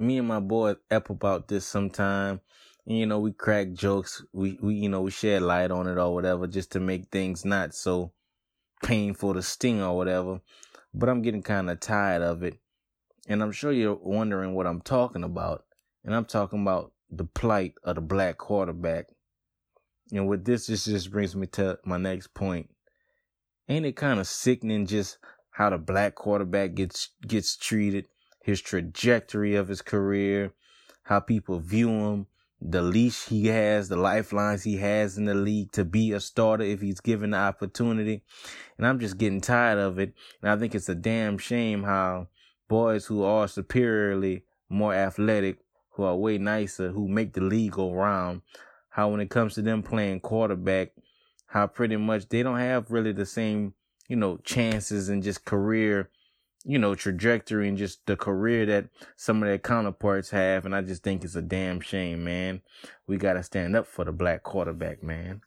Me and my boy up about this sometime. And, you know, we crack jokes. We, we, you know, we shed light on it or whatever just to make things not so painful to sting or whatever. But I'm getting kind of tired of it. And I'm sure you're wondering what I'm talking about. And I'm talking about the plight of the black quarterback. And with this, this just brings me to my next point. Ain't it kind of sickening just how the black quarterback gets gets treated? His trajectory of his career, how people view him, the leash he has, the lifelines he has in the league to be a starter if he's given the opportunity. And I'm just getting tired of it. And I think it's a damn shame how boys who are superiorly more athletic, who are way nicer, who make the league go round, how when it comes to them playing quarterback, how pretty much they don't have really the same, you know, chances and just career you know, trajectory and just the career that some of their counterparts have. And I just think it's a damn shame, man. We got to stand up for the black quarterback, man.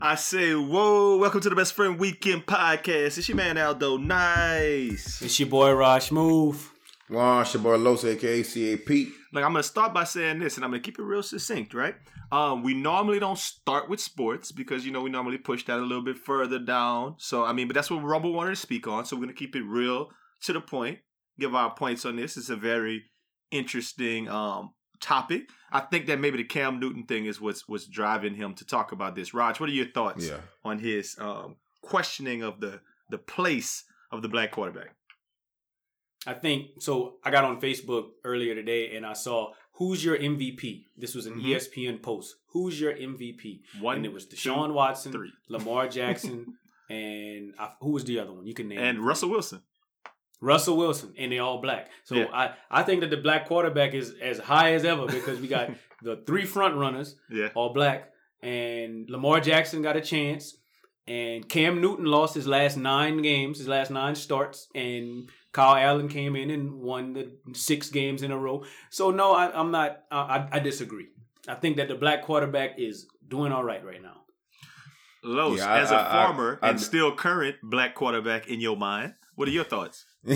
I say, whoa, welcome to the Best Friend Weekend Podcast. It's your man Aldo Nice. It's your boy Raj Smooth. Juan Shabar Los, aka CAP. Like, I'm going to start by saying this, and I'm going to keep it real succinct, right? Um, we normally don't start with sports because, you know, we normally push that a little bit further down. So, I mean, but that's what Rumble wanted to speak on. So, we're going to keep it real to the point, give our points on this. It's a very interesting um, topic. I think that maybe the Cam Newton thing is what's what's driving him to talk about this. Raj, what are your thoughts Yeah. on his um, questioning of the the place of the black quarterback? I think so. I got on Facebook earlier today and I saw who's your MVP. This was an Mhm. ESPN post. Who's your MVP? One, and it was Deshaun Watson, three. Lamar Jackson, and I, who was the other one? You can name and it. Russell Wilson. Russell Wilson, and they all black. So Yeah. I, I think that the black quarterback is as high as ever because we got the three front runners, Yeah. all black, and Lamar Jackson got a chance, and Cam Newton lost his last nine games, his last nine starts, and Kyle Allen came in and won the six games in a row. So no, I, I'm not. I, I, I disagree. I think that the black quarterback is doing all right right now. Los, Yeah, I- as a I- I- former I- and still current black quarterback in your mind, what are your thoughts? uh,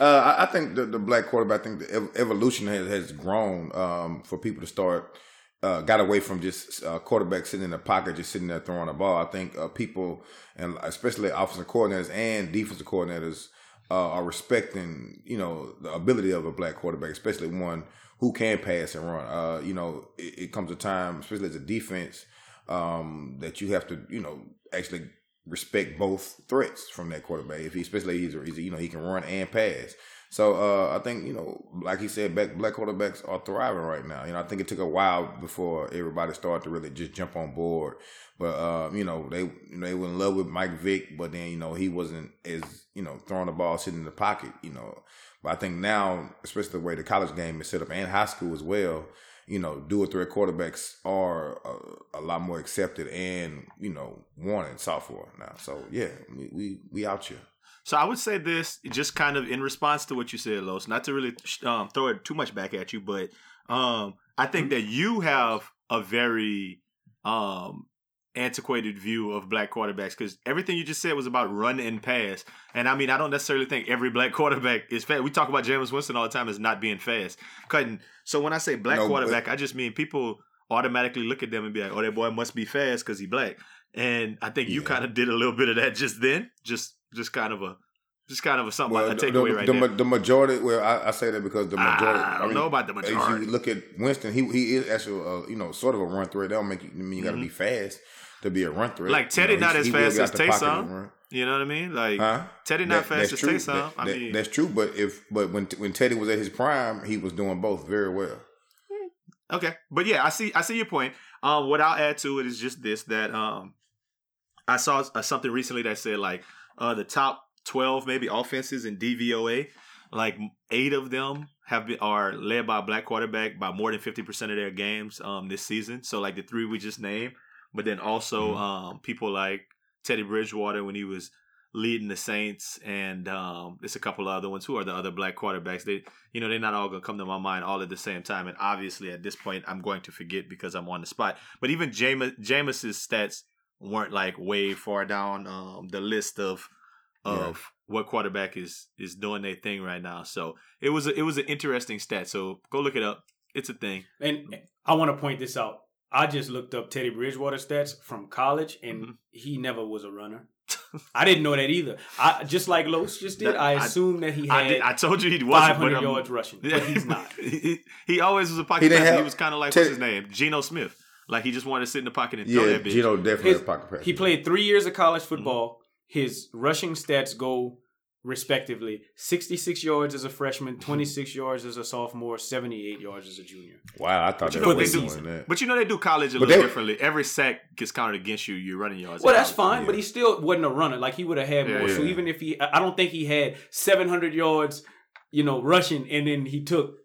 I, I think the, the black quarterback, I think the ev- evolution has, has grown um, for people to start, uh, got away from just uh, quarterback sitting in the pocket, just sitting there throwing the ball. I think uh, people, and especially offensive coordinators and defensive coordinators, uh, are respecting, you know, the ability of a black quarterback, especially one who can pass and run. Uh, you know, it, it comes a time, especially as a defense, um, that you have to, you know, actually respect both threats from that quarterback. If he, especially he's, he's you know, he can run and pass. So uh, I think you know, like he said, black, black quarterbacks are thriving right now. You know, I think it took a while before everybody started to really just jump on board. But uh, you know, they they were in love with Mike Vick, but then you know he wasn't as you know throwing the ball sitting in the pocket. You know, but I think now, especially the way the college game is set up and high school as well, you know, dual threat quarterbacks are a, a lot more accepted and you know wanted for now. So yeah, we we, we out here. So I would say this just kind of in response to what you said, Los. Not to really um, throw it too much back at you, but um, I think that you have a very um, antiquated view of black quarterbacks because everything you just said was about run and pass. And I mean, I don't necessarily think every black quarterback is fast. We talk about Jameis Winston all the time as not being fast. Cutting. So when I say black No, but- quarterback, I just mean people automatically look at them and be like, "Oh, that boy must be fast because he black." And I think you kind of did a little bit of that just then, just just kind of a just kind of a something Well, a the, takeaway the, right the, there. the majority. Well, I, I say that because the majority. I don't know about the If majority. you look at Winston, he he is actually uh, you know sort of a run threat. That don't make you. I mean, you got to be fast to be a run threat. Mm-hmm. Like, Teddy You know, not as fast as Taysom. You know what I mean? Like Huh? Teddy not That- fast as. Taysom. That- I that- mean, that's true. But if but when when Teddy was at his prime, he was doing both very well. Okay, but yeah, I see. I see your point. Um, what I'll add to it is just this: that um, I saw uh, something recently that said like uh, the top twelve maybe offenses in DVOA, like eight of them have been are led by a black quarterback by more than fifty percent of their games um this season. So like the three we just named, but then also Mhm. um people like Teddy Bridgewater when he was leading the Saints, and um there's a couple of other ones. Who are the other black quarterbacks? They you know they're not all gonna come to my mind all at the same time, and obviously at this point I'm going to forget because I'm on the spot. But even Jameis Jameis's stats weren't like way far down um the list of of what quarterback is is doing their thing right now. So it was a, it was an interesting stat. So go look it up. It's a thing. And I want to point this out. I just looked up Teddy Bridgewater stats from college, and Mhm. he never was a runner. I didn't know that either. I just like Los just did. That- I I- assumed that he I, had did, I told you he wasn't. five but hundred I'm- yards rushing, but he's not. he, he always was a He pocket didn't passer. He was kind of like Ted- what's his name, Geno Smith. Like he just wanted to sit in the pocket and throw Yeah, that bitch. Geno definitely His- a pocket passer. He played three years of college Mm-hmm. football. His rushing stats go respectively 66 yards as a freshman, Mm-hmm. 26 yards as a sophomore, 78 yards as a junior. Wow, I thought you that know was they way do- more than that. But you know they do college a But little they- differently. Every sack gets counted against you. Your running yards. Well, that's college. fine, but he still wasn't a runner. Like he would have had Yeah, more. So even if he, I I don't think he had 700 yards, you know, rushing, and then he took,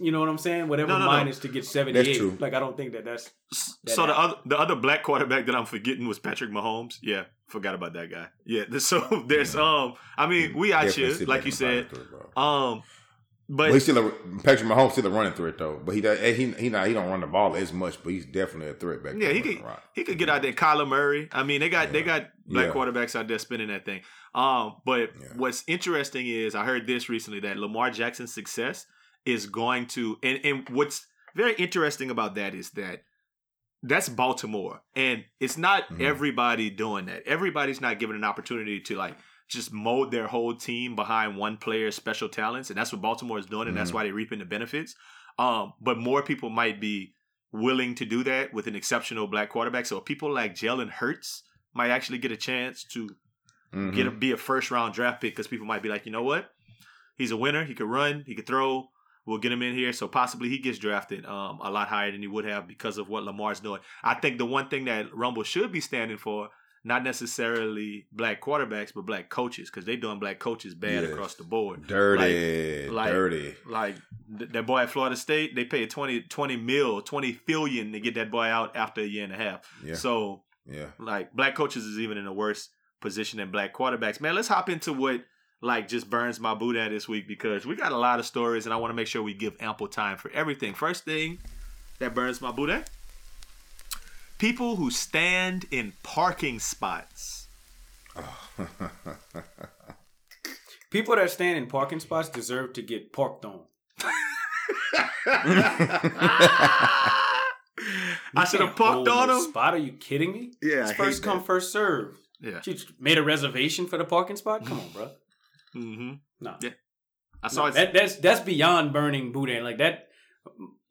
you know what I'm saying? Whatever No, no, no. minus to get 78. true. Like I don't think that that's That So the other the other black quarterback that I'm forgetting was Patrick Mahomes. Yeah, forgot about that guy. Yeah, so there's um, I mean we out Definitely here like you said, through um, but Well, he's still a Patrick Mahomes still a running threat though, but he does, he he not he don't run the ball as much, but he's definitely a threat back Yeah, he running could around. he could get out there. Kyler Murray. I mean, they got they got black Yeah. quarterbacks out there spinning that thing. Um, but Yeah. what's interesting is I heard this recently that Lamar Jackson's success is going to and and what's very interesting about that is that that's Baltimore, and it's not Mhm. everybody doing that. Everybody's not given an opportunity to like just mold their whole team behind one player's special talents, and that's what Baltimore is doing, and that's Mhm. why they're reaping the benefits. Um, but more people might be willing to do that with an exceptional black quarterback. So people like Jalen Hurts might actually get a chance to Mhm. get a, be a first round draft pick because people might be like, you know what, he's a winner. He could run. He could throw. We'll get him in here. So possibly he gets drafted um, a lot higher than he would have because of what Lamar's doing. I think the one thing that Rumble should be standing for, not necessarily black quarterbacks, but black coaches because they're doing black coaches bad Yes. across the board. dirty, like- dirty. Like th- that boy at Florida State, they paid 20, 20 mil, 20 billion to get that boy out after a year and a half. Yeah, So yeah. like black coaches is even in a worse position than black quarterbacks. Man, let's hop into what like just burns my boudin this week because we got a lot of stories and I want to make sure we give ample time for everything. First thing that burns my boudin people who stand in parking spots. people that stand in parking spots deserve to get parked on. I should have parked on a them. Spot? Are you kidding me? Yeah, It's I first hate come, that. first serve. Yeah. You made a reservation for the parking spot? Come on, bro. Mm-hmm. No, Yeah. I saw no, it. that, that's that's beyond burning boudin. Like that,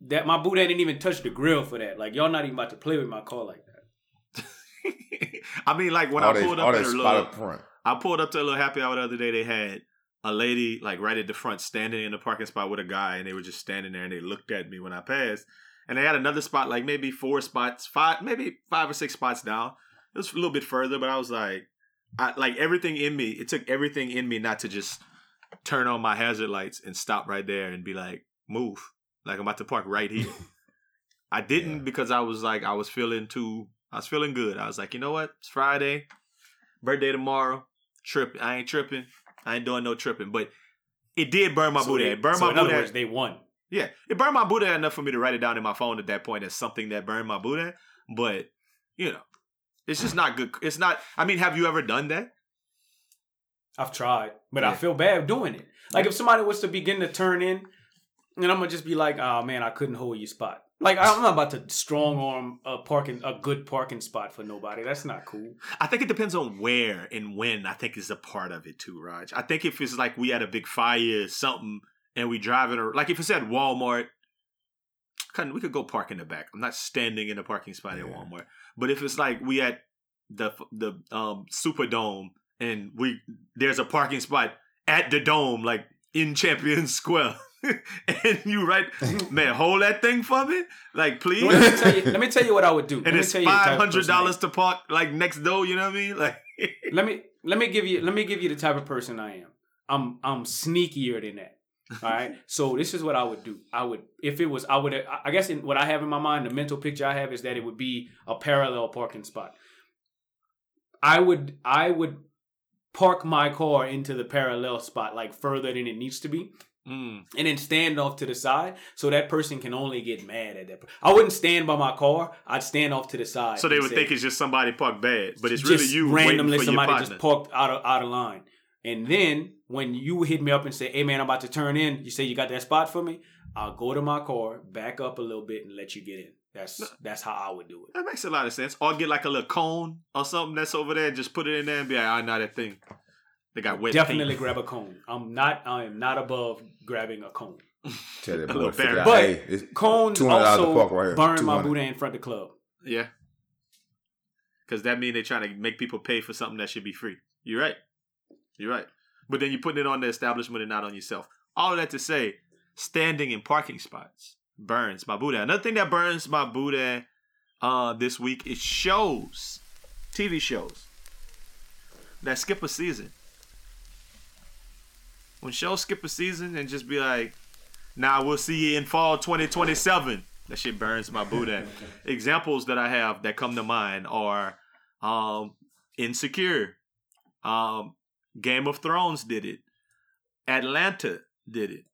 that my boudin didn't even touch the grill for that. Like y'all not even about to play with my car like that. I mean, like when all I that, pulled all up that at a little, front. I pulled up to a little happy hour the other day. They had a lady like right at the front standing in the parking spot with a guy, and they were just standing there and they looked at me when I passed. And they had another spot, like maybe four spots, five, maybe five or six spots down. It was a little bit further, but I was like, I like everything in me. It took everything in me not to just turn on my hazard lights and stop right there and be like, move. Like I'm about to park right here. I didn't Yeah. because I was like, I was feeling too, I was feeling good. I was like, you know what? It's Friday, birthday tomorrow. Tripping. I ain't tripping. I ain't doing no tripping. But it did burn my So booty. they- It burned so my in other words, they won. Yeah, it burned my boudin enough for me to write it down in my phone at that point as something that burned my boudin. But you know, it's just not good. It's not. I mean, have you ever done that? I've tried, but I feel bad doing it. Like if somebody was to begin to turn in, and I'm gonna just be like, "Oh man, I couldn't hold your spot." Like I'm not about to strong arm a parking a good parking spot for nobody. That's not cool. I think it depends on where and when. I think is a part of it too, Raj. I think if it's like we had a big fire, or something, and we driving, or like if it's at Walmart, kind we could go park in the back. I'm not standing in a parking spot at Walmart. But if it's like we at the the um Superdome and we there's a parking spot at the dome, like in Champion Square. and you right, man, hold that thing for me, like please. Let me tell you. Let me tell you what I would do. and let it's tell you the type five of hundred person I am. dollars to park like next door. You know what I mean? Like, let me let me give you let me give you the type of person I am. I'm I'm sneakier than that. All right. So this is what I would do. I would, if it was, I would, I guess in, what I have in my mind, the mental picture I have is that it would be a parallel parking spot. I would, I would park my car into the parallel spot, like further than it needs to be, Mm. and then stand off to the side so that person can only get mad at that. per- I wouldn't stand by my car. I'd stand off to the side. So they would say- think it's just somebody parked bad, but it's really you randomly somebody just parked out of out of line. And then when you hit me up and say, "Hey man, I'm about to turn in," you say you got that spot for me. I'll go to my car, back up a little bit, and let you get in. That's that's how I would do it. That makes a lot of sense. Or get like a little cone or something that's over there, just put it in there and be like, I know that thing. They got wet Definitely paint. grab a cone. I'm not. I am not above grabbing a cone. Tell that A boy little figure But hey, it's Cones also park right here. burn my 200. booty in front of the club. Yeah. Because that means they're trying to make people pay for something that should be free. You're right. You're right. But then you're putting it on the establishment and not on yourself. All of that to say, standing in parking spots burns my boudin. Another thing that burns my boudin uh, this week is shows, TV shows that skip a season. When shows skip a season and just be like, now we'll see you in fall 2027. That shit burns my boudin. Examples that I have that come to mind are um, Insecure, um, Game of Thrones did it, Atlanta did it.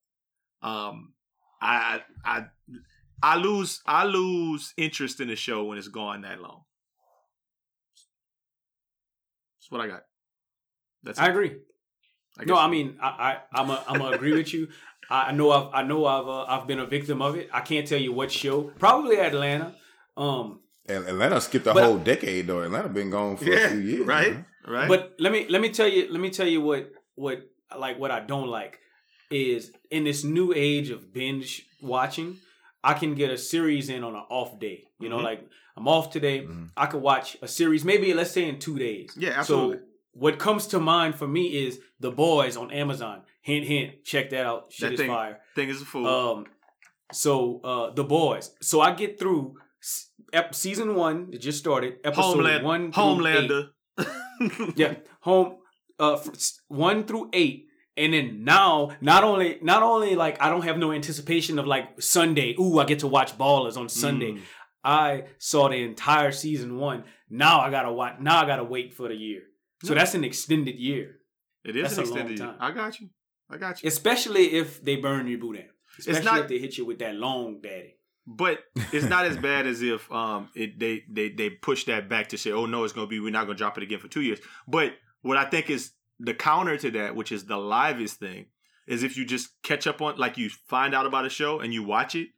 Um, I I I lose I lose interest in the show when it's gone that long. That's what I got. That's I it. agree. I No, I mean, I, I I'm a, I'm gonna agree with you. I know I've I know I've uh, I've been a victim of it. I can't tell you what show. Probably Atlanta. Um, Atlanta skipped a But- whole decade though. Atlanta been gone for yeah, a few years, right, man. right. but let me let me tell you let me tell you what what like what I don't like is in this new age of binge watching. I can get a series in on an off day. You know, Mhm. like I'm off today. Mhm. I could watch a series, maybe let's say in two days. Yeah, absolutely. So what comes to mind for me is The Boys on Amazon. Hint, hint. Check that out. Shit That is thing- fire. Thing is a fool. Um, so uh, The Boys. So I get through s- ep- season one. It just started. Episode Homeland, one. Homelander. Yeah, home. Uh, one through eight. And then now, not only not only like I don't have no anticipation of like Sunday. Ooh, I get to watch Ballers on Sunday. Mm. I saw the entire season one. Now I gotta watch. Now I gotta wait for the year. So that's an extended year, It is That's an a long extended. time. I got you. I got you. especially if they burn your boudin. Especially not- if they hit you with that long daddy. But it's not as bad as if um it they they they push that back to say, oh no, it's gonna be we're not gonna drop it again for two years. But what I think is the counter to that, which is the livest thing, is if you just catch up on like you find out about a show and you watch it.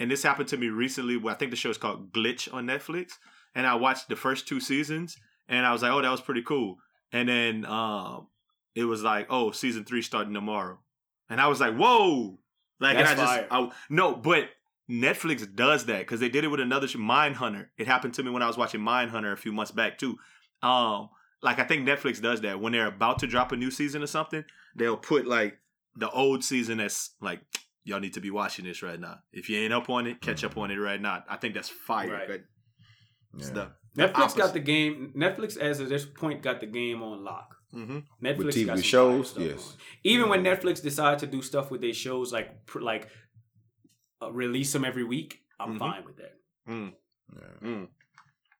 And this happened to me recently. Where I think the show is called Glitch on Netflix, and I watched the first two seasons, and I was like, oh, that was pretty cool. And then um it was like, oh, season three starting tomorrow, and I was like, whoa, like That's and I just. I, no, but Netflix does that because they did it with another show, Mindhunter. It happened to me when I was watching Mindhunter a few months back too. Um, like I think Netflix does that when they're about to drop a new season or something, they'll put like the old season as like y'all need to be watching this right now. If you ain't up on it, catch up on it right now. I think that's fire. Right. Good Yeah. stuff. Netflix got the game. Netflix, as of this point, got the game on lock. hmm Netflix With TV got some shows, yes. on. Even when Netflix decided to do stuff with their shows, like like release them every week, I'm Mhm. fine with that. Mm. Yeah. Mm.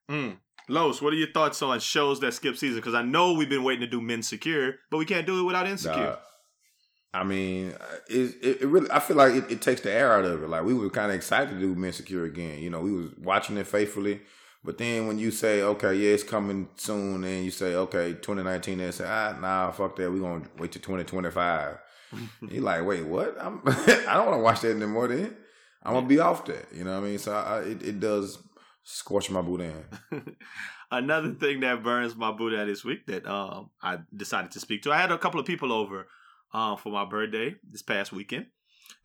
Mm. Los, what are your thoughts on shows that skip season? Because I know we've been waiting to do Men Secure, but we can't do it without Insecure. Nah, I mean, it, it, it really. I feel like it, it takes the air out of it. Like we were kind of excited to do Men Secure again. You know, we was watching it faithfully, but then when you say, okay, yeah, it's coming soon, and you say, okay, 2019, they say, ah, nah, fuck that, we gonna wait till 2025. You're like, wait, what? I'm, I don't want to watch that anymore. Then I'm gonna be off that. You know what I mean? So I, it, it does scorch my boot. Another thing that burns my booty this week that um I decided to speak to. I had a couple of people over um for my birthday this past weekend,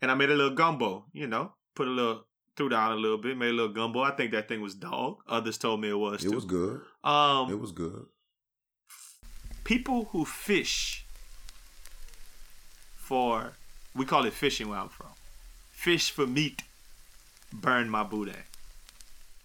and I made a little gumbo. You know, put a little threw down a little bit, made a little gumbo. I think that thing was dog. Others told me it was. It too. was good. Um, It was good. people who fish for we call it fishing where I'm from. Fish for meat burn my booty.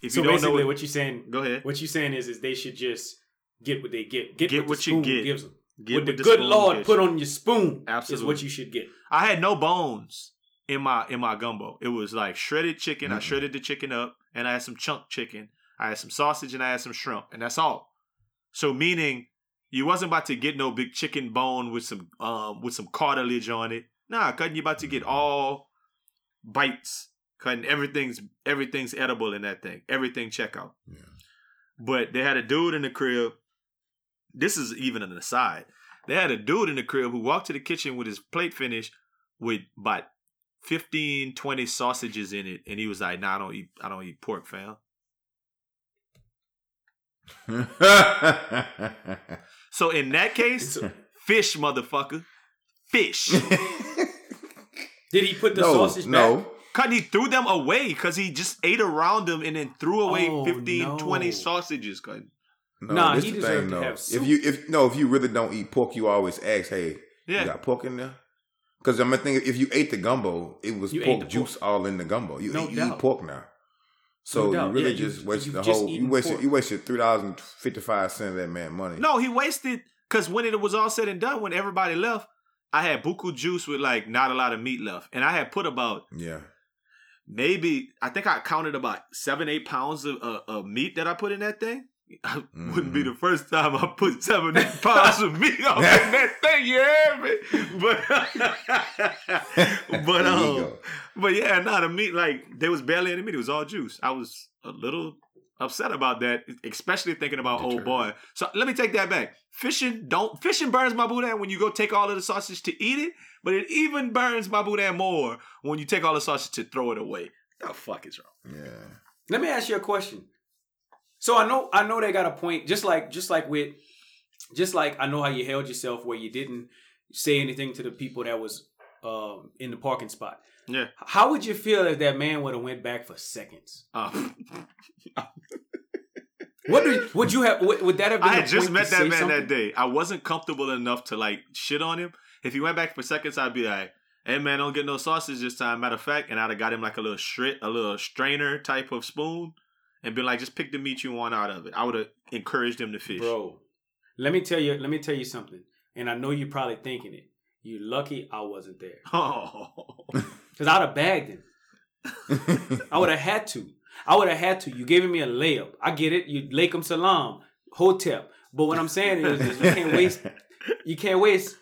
If so you don't know basically, what, what, you saying? go ahead. What you're saying is, is they should just get what they get. Get, Get what, what you get. gives them. Get what the what the good Lord put on your spoon is what you should get. I had no bones in my in my gumbo. It was like shredded chicken. I Mm-mm. shredded the chicken up, and I had some chunk chicken. I had some sausage, and I had some shrimp, and that's all. So meaning you wasn't about to get no big chicken bone with some um with some cartilage on it. Nah, cutting you about to get all bites. Cutting everything's everything's edible in that thing. Everything check out. Yeah. But they had a dude in the crib. This is even an aside. They had a dude in the crib who walked to the kitchen with his plate finished with about 15, 20 sausages in it. And he was like, nah, I don't eat I don't eat pork, fam. So in that case, fish, motherfucker. Fish. Did he put the no, sausage back? No. Cause he threw them away because he just ate around them and then threw away Oh, 15, no. 20 sausages. Cuz. No, Nah, this he the deserved thing, to though. have soup. If you if no, if you really don't eat pork, you always ask, "Hey, Yeah. you got pork in there?" Because I'm thinking, if you ate the gumbo, it was You pork the pork. juice all in the gumbo. You, No eat, you doubt. eat pork now, so No you really Yeah, just wasted you've the just whole. You wasted pork. you wasted three dollars and fifty five cents of that man money. No, he wasted because when it was all said and done, when everybody left, I had buku juice with like not a lot of meat left. And I had put about Yeah, maybe I think I counted about seven, eight pounds of, of, of meat that I put in that thing. I wouldn't be Mhm. the first time I put seven, eight pounds of meat on in that thing. You hear me? But, but um, but yeah, not a meat like there was barely any meat. It was all juice. I was a little upset about that, especially thinking about old boy. So let me take that back. Fishing don't fishing burns my boudin when you go take all of the sausage to eat it, but it even burns my boudin more when you take all the sausage to throw it away. The fuck is wrong? Yeah, Let me ask you a question. So I know I know they got a point. Just like just like with just like I know how you held yourself where you didn't say anything to the people that was um, in the parking spot. Yeah. How would you feel if that man would have went back for seconds? Um, What do would you have? Would, would that have been? I had just met that man something? that day. I wasn't comfortable enough to like shit on him. If he went back for seconds, I'd be like, "Hey man, don't get no sausage this time." Matter of fact, and I'd have got him like a little shred, a little strainer type of spoon, and been like, "Just pick the meat you want out of it." I would have encouraged him to fish. bro. Let me tell you. Let me tell you something. And I know you're probably thinking it. You lucky I wasn't there Oh, because I'd have bagged him. I would have had to. I would have had to. You giving me a layup. I get it. You Lakem Salam, Hotep. But what I'm saying is, is you can't waste. You can't waste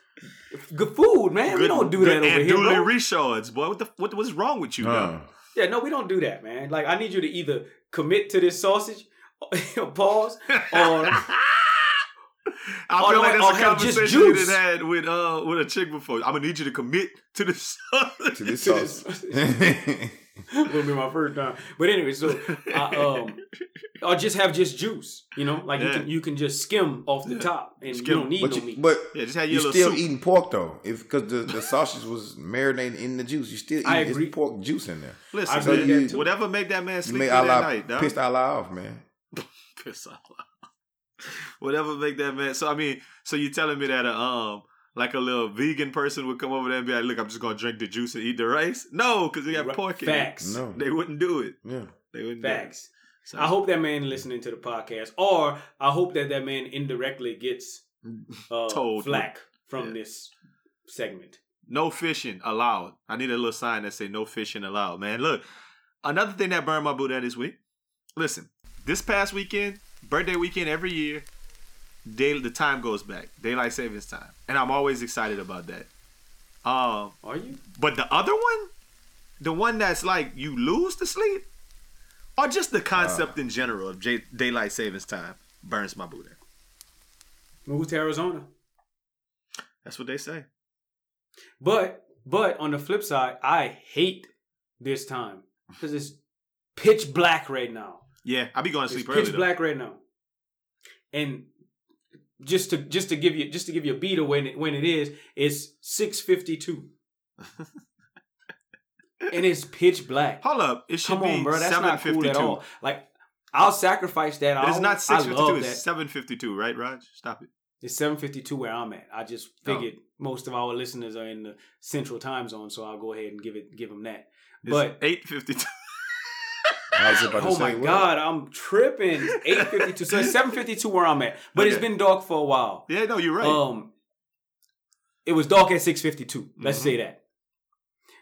good food, man. we don't do that over and here, duly bro. reshards, boy. What the what was wrong with you? Uh, yeah, no, we don't do that, man. Like I need you to either commit to this sausage, pause, or I Or feel like or that's a conversation you juice. done had with uh with a chick before. I'm gonna need you to commit to this. to this To this sauce. will be my first time. But anyway, so I, um, or just have just juice. You know, like you can you can just skim off the Yeah. top, and Skim. you don't need but no you, meat. but yeah, just had you're still soup. eating pork though, if because the, the sausage was marinating in the juice. You still eating I it's agree. pork juice in there. Listen, So agree you- whatever make that man sleep made through that Allah night, dog. pissed Allah off, man. Piss Allah. Whatever make that man. So I mean, so you telling me that a um like a little vegan person would come over there and be like, "Look, I'm just gonna drink the juice and eat the rice." No, because they got Right. pork in Facts. No. They wouldn't do it. Yeah. They wouldn't. do it. Facts. So, I hope that man listening to the podcast, or I hope that that man indirectly gets uh, Told. flack from Yeah. this segment. no fishing allowed. I need a little sign that say no fishing allowed. Man, look, another thing that burned my boot out this week. Listen, this past weekend, birthday weekend every year, day the time goes back, daylight savings time, and I'm always excited about that. Um, Are you? but the other one, the one that's like you lose to sleep, or just the concept in general of J- daylight savings time burns my boot out. Move to Arizona. That's what they say. But but on the flip side, I hate this time because it's pitch black right now. Yeah, I be going to It's sleep early. It's pitch though. black right now. And just to just to give you just to give you a beat of when it when it is, it's six fifty two. and it's pitch black. Hold up, it should Come on, bro. That's not cool at all. Like I'll sacrifice that. It is not six fifty two. It's seven fifty two, right, Raj? Stop it. It's seven fifty two where I'm at. I just Oh. figured most of our listeners are in the central time zone, so I'll go ahead and give it give them that. It's But eight fifty two. Oh my god, I'm tripping. Eight fifty two. So it's seven fifty two where I'm at. But it's been dark for a while. Yeah, no, you're right. Um, it was dark at six fifty two. Let's Mhm. say that.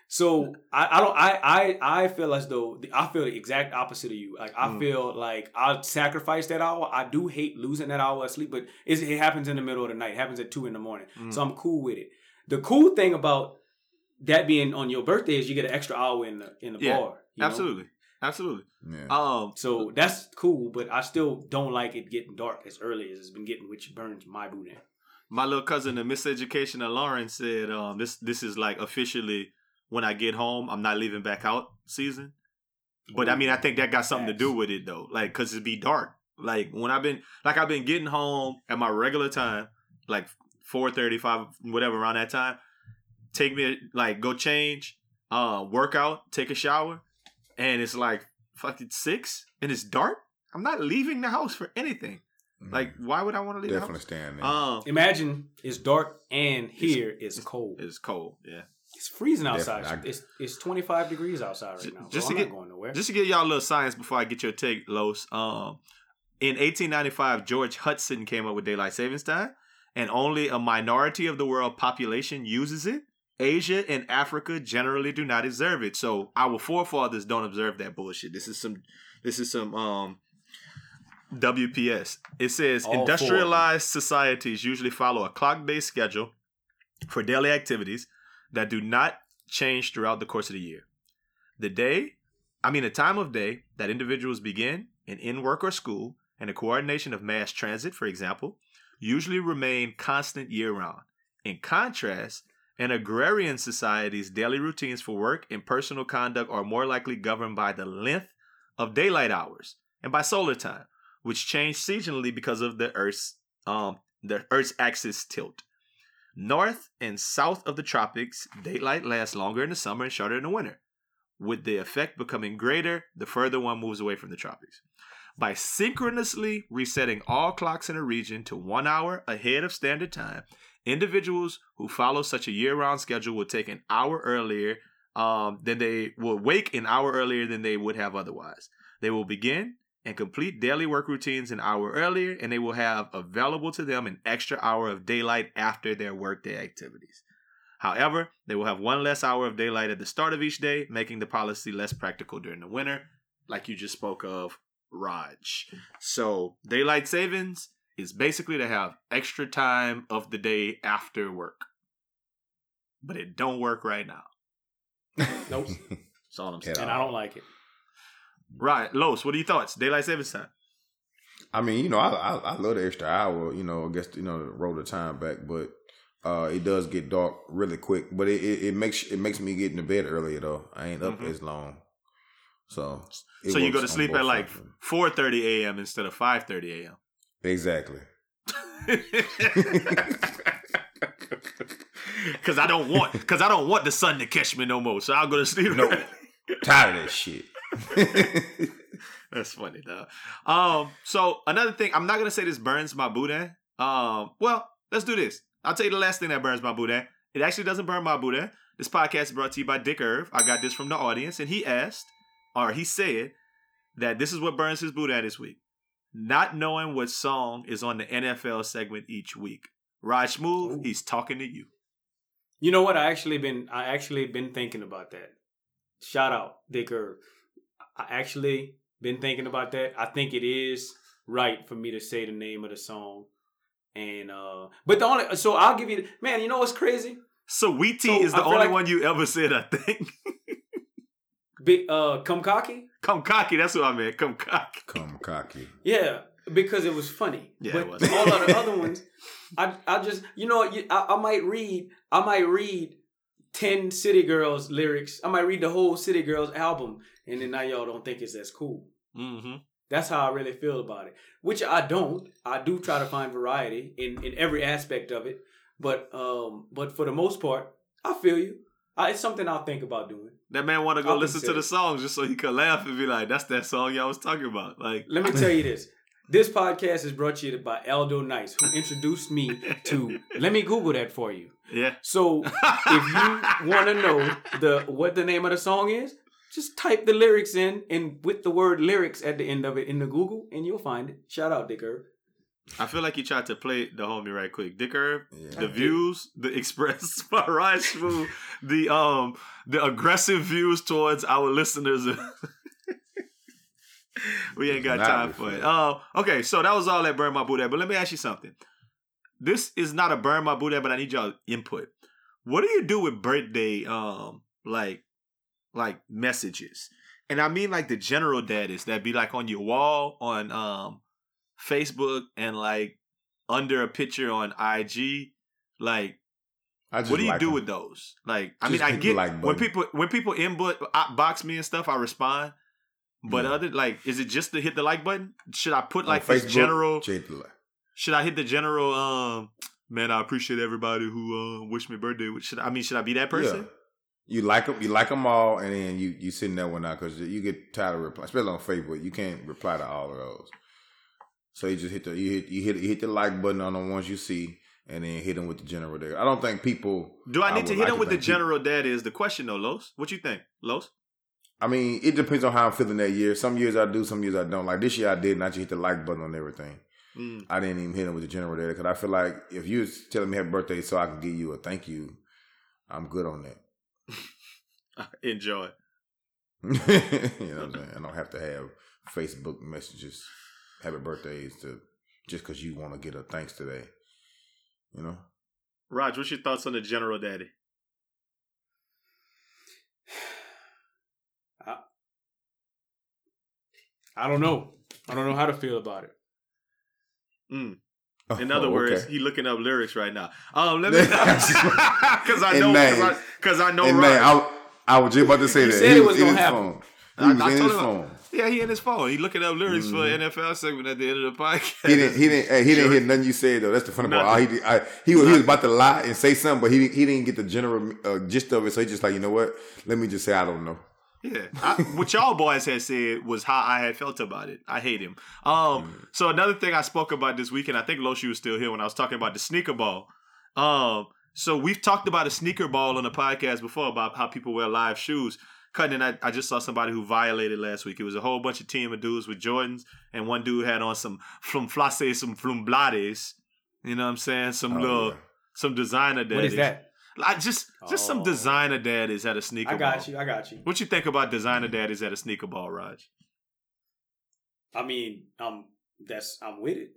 So I, I don't I, I I feel as though I feel the exact opposite of you. Like I Mm. feel like I sacrifice that hour. I do hate losing that hour of sleep, but it happens in the middle of the night. It happens at two in the morning. Mm. So I'm cool with it. The cool thing about that being on your birthday is you get an extra hour in the in the Yeah, bar. you know? Absolutely, absolutely. Yeah. Um, So that's cool, but I still don't like it getting dark as early as it's been getting, which burns my boudin. my little cousin, the Miseducation of Lauren, said, um, "This this is like officially when I get home, I'm not leaving back out season." But I mean, I think that got something to do with it though, like because it'd be dark. Like when I've been, like I've been getting home at my regular time, like four thirty five, whatever around that time. Take me like go change, uh, workout, take a shower, and it's like fucking six, and it's dark. I'm not leaving the house for anything. Like, why would I want to leave definitely the stand house? there. Um, Imagine it's dark and here it's, cold. it's cold. Yeah. It's freezing outside. Definitely. It's it's 25 degrees outside right Ju- now. just so to I'm get- not going nowhere. Just to give y'all a little science before I get your take, Los. Um, in 1895, George Hudson came up with daylight savings time, and only a minority of the world population uses it. Asia and Africa generally do not observe it. So our forefathers don't observe that bullshit. This is some. This is some. Um. WPS. It says All four. industrialized societies usually follow a clock-based schedule for daily activities that do not change throughout the course of the year. The day I mean, the time of day that individuals begin and end work or school, and the coordination of mass transit, for example, usually remain constant year round. In contrast, an agrarian society's daily routines for work and personal conduct are more likely governed by the length of daylight hours and by solar time, which change seasonally because of the Earth's um the Earth's axis tilt. North and south of the tropics, daylight lasts longer in the summer and shorter in the winter with the effect becoming greater the further one moves away from the tropics. By synchronously resetting all clocks in a region to one hour ahead of standard time, individuals who follow such a year round schedule will take an hour earlier um, than they will wake an hour earlier than they would have otherwise. They will begin and complete daily work routines an hour earlier, and they will have available to them an extra hour of daylight after their workday activities. However, they will have one less hour of daylight at the start of each day, making the policy less practical during the winter, like you just spoke of, Raj. So, daylight savings is basically to have extra time of the day after work. But it don't work right now. Nope. That's all I'm saying. and I don't like it. Right, Los, what are your thoughts? Daylight savings time. I mean, you know, I, I I love the extra hour. You know, I guess you know to roll the time back, but uh, it does get dark really quick. But it, it, it makes it makes me get into bed earlier though. I ain't up Mhm. as long, so So you go to sleep at like 4:30 a.m. instead of 5:30 a.m. exactly. Cause I don't want, cause I don't want the sun to catch me no more. So I'll go to sleep. No. Tired of that shit. That's funny though. Um, so another thing, I'm not gonna say this burns my boudin. Um, well, let's do this. I'll tell you the last thing that burns my boudin. It actually doesn't burn my boudin. This podcast is brought to you by Dick Irv. I got this from the audience, and he asked, or he said, that this is what burns his boudin this week. Not knowing what song is on the NFL segment each week. Raj Smooth, Ooh. he's talking to you. You know what? I actually been I actually been thinking about that. Shout out Dick Irv. I actually been thinking about that. I think it is right for me to say the name of the song. And uh but the only so I'll give you man, you know what's crazy? Sweetie So, is the only like- one you ever said, I think. Big uh come cocky? Come cocky, that's what I meant. Come cocky. Come cocky. Yeah, because it was funny. Yeah, but it was. all of the other ones, I I just you know I, I might read I might read ten City Girls lyrics. I might read the whole City Girls album, and then now y'all don't think it's as cool. Mm-hmm. That's how I really feel about it. Which I don't. I do try to find variety in in every aspect of it, but um but for the most part, I feel you. I, it's something I'll think about doing. That man want to go I'll listen to the songs just so he could laugh and be like, "That's that song y'all was talking about." Like, Let me tell you this. This podcast is brought to you by Aldo Nice, who introduced me to. Let me Google that for you. yeah. So if you want to know the what the name of the song is, just type the lyrics in and with the word lyrics at the end of it in the Google, and you'll find it. Shout out, Dick Irv. I feel like you tried to play the homie right quick. Dick Herb, Yeah. the views, the express by Raj Smooth, the um the aggressive views towards our listeners. we ain't got time for it. reflect. Uh, okay, so that was all that burn my booty. But let me ask you something. This is not a burn my booty, but I need y'all input. What do you do with birthday um like like messages? And I mean like the general daddies that be like on your wall on um Facebook and like under a picture on IG. Like I just what do you like do them. with those? Like, I mean, I get like when people when people inbox uh, box me and stuff, I respond. But Yeah. other like, is it just to hit the like button? Should I put like this general? just hit the like. Should I hit the general? Um, man, I appreciate everybody who uh, wished me birthday. Should I, mean, should I be that person? Yeah. You like them, you like them all, and then you you sitting that one out because you get tired of replying, especially on Facebook. You can't reply to all of those, so you just hit the you hit you hit you hit the like button on the ones you see, and then hit them with the general there. I don't think people. Do I need would to hit them with the think people- general? That is the question, though, Los. What you think, Los? I mean, it depends on how I'm feeling that year. Some years I do, some years I don't. Like this year I did, and I just hit the like button on everything. Mm. I didn't even hit him with the general there because I feel like if you was telling me happy birthday so I can give you a thank you, I'm good on that. Enjoy. you know what I'm saying? I don't have to have Facebook messages, happy birthdays to just because you want to get a thanks today. You know? Raj, what's your thoughts on the general daddy? I I don't know. I don't know how to feel about it. Mm. In other Oh, words, he looking up lyrics right now. Um, let me because I know because I, 'cause I know and man, I, I was just about to say You that. said he it was was gonna his happen. phone. He I- was I in told his him- phone. Yeah, he in his phone. He looking up lyrics for Mhm. NFL segment at the end of the podcast. He didn't. He didn't. Hey, he didn't hear nothing you said though. That's the funny part. All he, did, I, he was he was about to lie and say something, but he didn't- he didn't get the general uh, gist of it. So he just like, you know what? Let me just say I don't know. Yeah, I, what y'all boys had said was how I had felt about it. I hate him. Um, so another thing I spoke about this weekend, I think Loshi was still here when I was talking about the sneaker ball. Um, so we've talked about a sneaker ball on the podcast before about how people wear live shoes. Cutting, I, I just saw somebody who violated last week. It was a whole bunch of team of dudes with Jordans, and one dude had on some flumflaces, some flumblades. You know what I'm saying? Some Oh, little, yeah. some designer daddies. What is that? Like just, just some Oh. designer daddies at a sneaker ball. I got ball. you. I got you. What you think about designer daddies at a sneaker ball, Raj? I mean, um, that's I'm with it.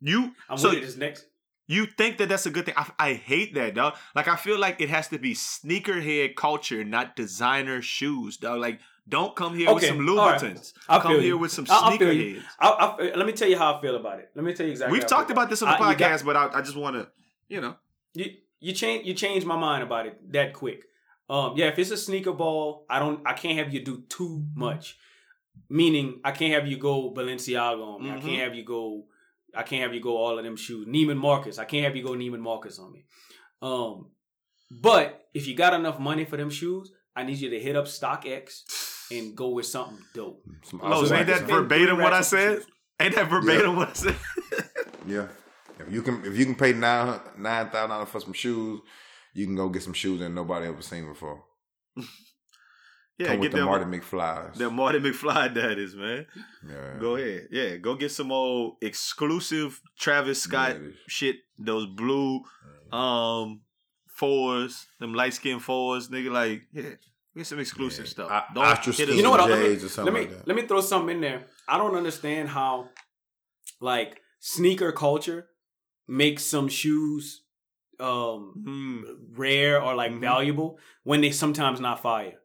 You I'm so with it. This next. You think that that's a good thing? I, I hate that, dog. Like I feel like it has to be sneakerhead culture, not designer shoes, dog. Like don't come here with some. Louboutins. I Come here you. with some I- I sneakerheads. I, I, let me tell you how I feel about it. Let me tell you exactly. We've talked about this on the I- you got- podcast, but I, I just want to, you know, you you change you change my mind about it that quick. Um, yeah, if it's a sneaker ball, I don't I can't have you do too much. Meaning, I can't have you go Balenciaga on me. I Mhm. can't have you go. I can't have you go all of them shoes. Neiman Marcus. I can't have you go Neiman Marcus on me. Um, but if you got enough money for them shoes, I need you to hit up StockX and go with something dope. Some Los, awesome ain't that verbatim what I said? shoes. Ain't that verbatim what I said? Yeah. If you can if you can pay nine nine thousand dollars for some shoes, you can go get some shoes that nobody ever seen before. yeah, Come get with the them Marty McFly's. them Marty McFly daddies, man. yeah. Go ahead, yeah, go get some old exclusive Travis Scott Yeah, shit. Those blue um fours, them light skinned fours, nigga. Like, yeah, get some exclusive Yeah. stuff. O- Don't ostrich hit us You know what? I- Let me, J's or something let me like that. let me throw something in there. I don't understand how, like, sneaker culture makes some shoes um Mm, rare or like Mhm. valuable when they sometimes not fire.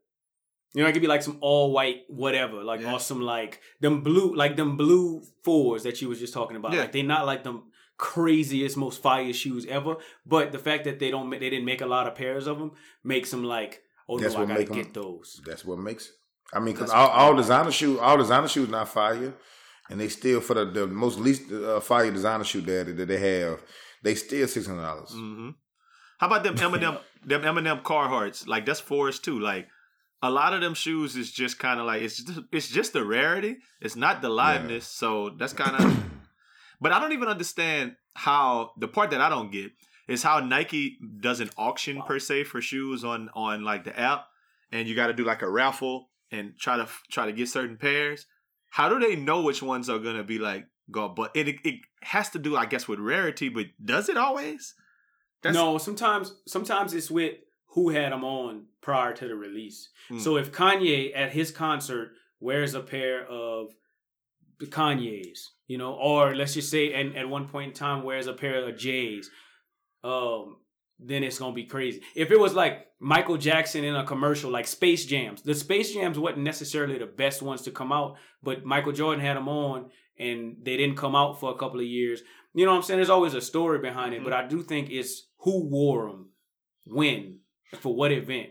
You know, it could be like some all white whatever, like Yeah. or some like them blue, like them blue fours that you was just talking about. Yeah. Like they're not like them craziest, most fire shoes ever. But the fact that they don't, they didn't make a lot of pairs of them makes them like, oh That's no, I what gotta make 'em- get those. That's what makes it. I mean, because all, all designer shoes, all designer shoes not fire, and they still for the, the most least uh, fire designer shoe that that they have, they still six hundred dollars. hmm How about them Eminem, them Eminem Carhartts? Like that's fours too. Like a lot of them shoes is just kind of like it's just, it's just the rarity. It's not the liveness. So that's kind of. but I don't even understand how the part that I don't get is how Nike does an auction per se for shoes on on like the app, and you got to do like a raffle and try to try to get certain pairs. How do they know which ones are gonna be like go. But it it has to do, I guess, with rarity. But does it always? no, sometimes sometimes it's with who had them on prior to the release. Mm. So if Kanye at his concert wears a pair of the Kanye's, you know, or let's just say and at one point in time wears a pair of J's, um, then it's gonna be crazy. If it was like Michael Jackson in a commercial like Space Jams, the Space Jams wasn't necessarily the best ones to come out, but Michael Jordan had them on and they didn't come out for a couple of years. You know what I'm saying? There's always a story behind it, but I do think it's who wore them, when, for what event.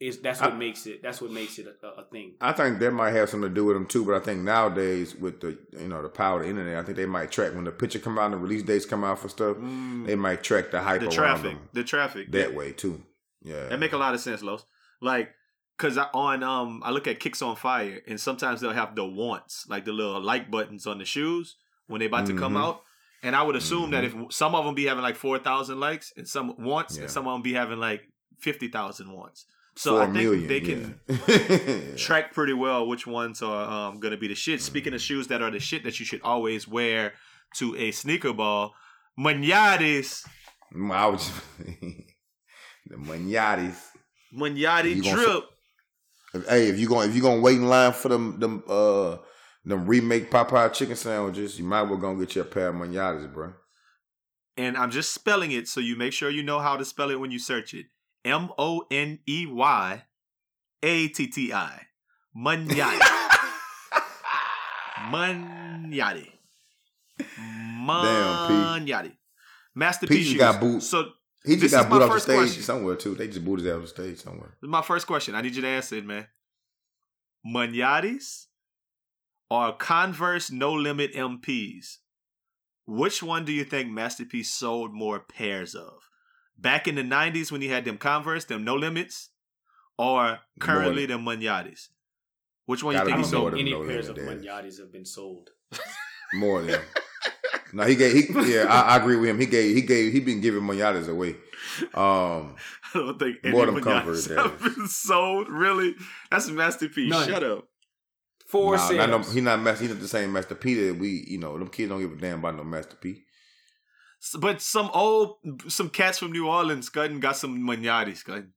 Is that's what I- makes it. That's what makes it a, a thing. I think that might have something to do with them too, but I think nowadays with the you know the power of the internet, I think they might track when the picture come out and the release dates come out for stuff. They might track the hype the around traffic, them the traffic. that way too. Yeah, That make a lot of sense, Los. Like, cause I, on um, I look at Kicks on Fire, and sometimes they'll have the wants, like the little like buttons on the shoes when they about to come Mhm. out. And I would assume that if some of them be having like four thousand likes, and some wants, Yeah. and some of them be having like fifty thousand wants. So Four I think million, they can yeah. track pretty well which ones are um, going to be the shit. Speaking of Mm-hmm. shoes that are the shit that you should always wear to a sneaker ball, Moneyattis, I was the Moneyattis. Moneyatti drip. If- Hey, if you going if you gonna wait in line for them them uh them remake Popeye chicken sandwiches, you might as well gonna get you a pair of Moneyattis, bro. and I'm just spelling it so you make sure you know how to spell it when you search it. M O N E Y A T T I. Moneyatti. Moneyatti. Moneyatti. Masterpiece Pete shoes. got booed. So He just got booed off the stage question. somewhere too. They just booted his out of the stage somewhere. this is my first question. I need you to answer it, man. Moneyattis or Converse No Limit MPs? Which one do you think Masterpiece sold more pairs of? Back in the 90s when he had them Converse, them No Limits, or currently them Moneyattis? Which one you Gotta think I he be don't more sold? any no pairs of limit days. Have been sold. More than no, he gave. He, yeah, I, I agree with him. He gave. He gave. He been giving Moneyattis away. Um, I don't think any More than Moneyattis Converse have days. been sold. Really? That's a Masterpiece. None. Shut up. Four nah, sales. not no, he not master. He not the same Master P that we. You know, them kids don't give a damn about no Master P. S- But some old, some cats from New Orleans, Scudden got some Moneyattis, Scudden.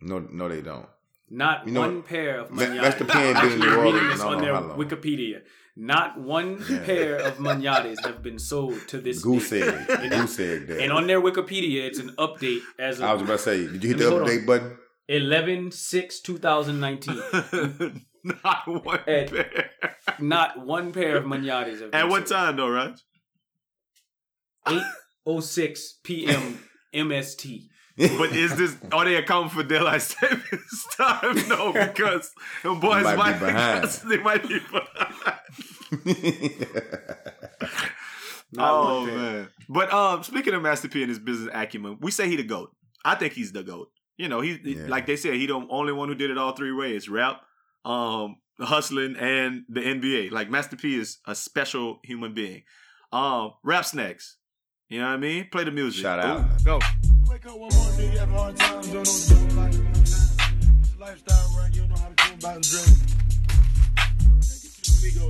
No, no, they don't. Not You know one pair of Ma- Moneyattis. Master P ain't been in New Orleans this don't on their. Wikipedia. Not one Yeah. pair of Moneyattis have been sold to this Goose day. egg. And- Goose egg. There. And on their Wikipedia, it's an update as I was of about to say, did you hit the me- hold update button? 11 6 2019. Not one At- pair. Not one pair of Moneyattis have been At what sold. time, though, right? 806 p.m. MST. But is this are they accounting for daylight savings time? No, because them boys Might be might, behind. they might be behind. Not oh one man! But um, speaking of Master P and his business acumen, we say he the goat. I think he's the goat. You know, he Yeah. like they said, he the only one who did it all three ways: rap, um, hustling, and the NBA. Like Master P is a special human being. Um, rap snacks. You know what I mean? Play the music. Shout Ooh, out. Go. Wake up one morning, you have hard times, don't know what to do. Like, you know what I'm saying? It's a lifestyle, right? You don't know how to cool about and drink.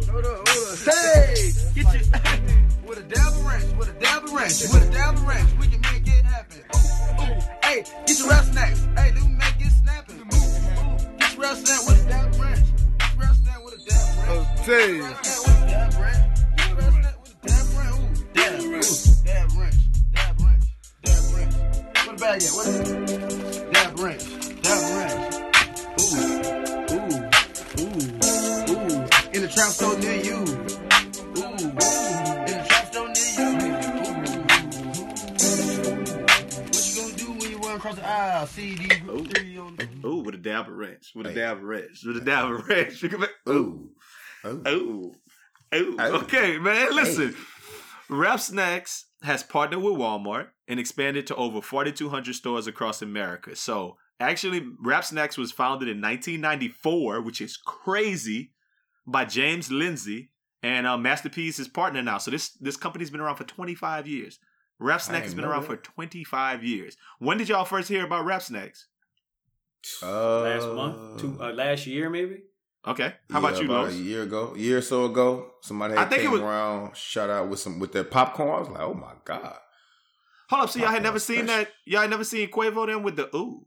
Hold up, hold up. Hey, get your with a dab of ranch, with a dab of ranch, with a dab of ranch, we can make it happen. Ooh, ooh. Hey, get your rap snacks. Hey, let me make it snapping. Ooh, ooh. Get your rap snack with a dab of ranch. Get your rap snack with a dab of ranch. Oh, okay. Dab ranch, dab ranch, dab ranch. What the bag at? What is it? Dab ranch, dab ranch. Ooh, ooh, ooh, ooh. In the trap store near you. Ooh. In the store near you. What you gonna do when you run across the aisle? These group Ooh, with a dab of ranch. With a Hey. dab of ranch. With a dab of make- Ooh. Ooh. Ooh. Ooh. Ooh. Okay, man. Listen. Rap Snacks has partnered with Walmart and expanded to over 4,200 stores across America. So, actually, Rap Snacks was founded in 1994, which is crazy, by James Lindsey. And uh, Masterpiece is partner now. So, this, this company's been around for 25 years. Rap Snack I has been around that. for 25 years. When did y'all first hear about Rap Snacks? Uh, Last month, two, uh, last year maybe. Okay. How about you, about? A year ago, a year or so ago, somebody I had think it came was- around, shot out with some with their popcorn. I was like, oh my god. Hold up, so y'all had never seen special. that? Y'all had never seen Quavo then with the ooh,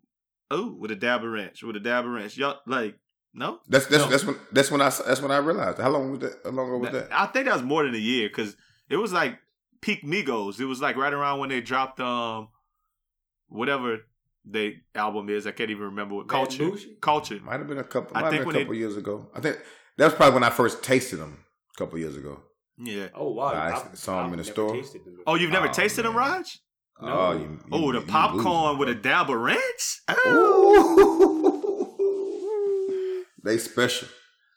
ooh, with a dab of ranch, with a dab of ranch. Y'all like no? That's that's No. that's when that's when I that's when I realized. How long was that? How long ago was that? I think that was more than a year because it was like peak Migos. It was like right around when they dropped um whatever they album is. I can't even remember what Bad culture. Culture. Might have been a couple. I think been when a they- couple years ago. I think that was probably when I first tasted them. A couple years ago. Yeah. Oh wow! I I've- saw 'em I've in the store. Oh, you've never Oh, tasted them. Raj? No. Oh, you, you, Oh, the you popcorn losing, with a bro. dab of ranch. Oh. They special.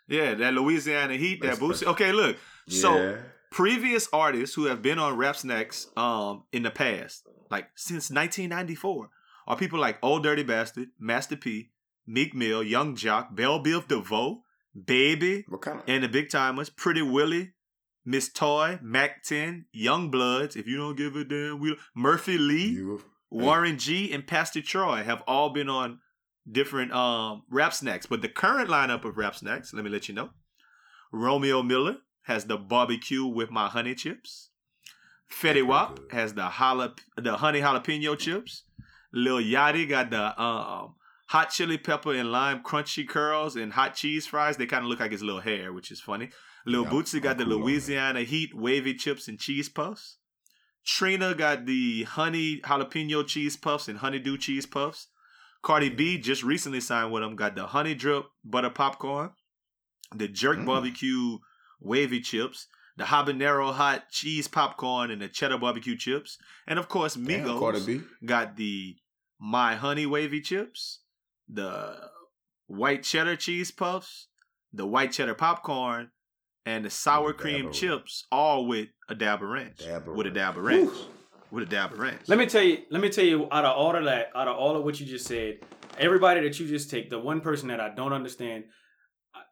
Yeah, that Louisiana heat, that That's boost. Okay, look. So previous artists who have been on Rap Snacks um in the past, like since 1994, are people like Old Dirty Bastard, Master P, Meek Mill, Yung Joc, Bell Biv DeVoe, Baby, what kind of? and the Big Tymers, Pretty Willie, Miss Toy, Mack 10, Young Bloods, if you don't give a damn, we Murphy Lee, you, Warren G, and Pastor Troy have all been on different um rap snacks. But the current lineup of rap snacks, let me let you know. Romeo Miller has the barbecue with my honey chips. Fetty Wap has the jalap- the honey jalapeno chips. Lil Yachty got the um hot chili pepper and lime crunchy curls and hot cheese fries. They kind of look like his little hair, which is funny. Lil Yeah, Boosie got I'm the cool. Louisiana Heat wavy chips and cheese puffs. Trina got the honey jalapeno cheese puffs and honeydew cheese puffs. Cardi B just recently signed with them. Got the honey drip butter popcorn, the jerk Mm. barbecue wavy chips, the habanero hot cheese popcorn, and the cheddar barbecue chips. And of course, Damn, Migos Cardi B. got the my honey wavy chips, the white cheddar cheese puffs, the white cheddar popcorn, and the sour Dab cream chips, all with a dab of ranch. Dab of with a dab of ranch. With a dab of ranch. Let me tell you. Let me tell you. Out of all of that, out of all of what you just said, everybody that you just take, the one person that I don't understand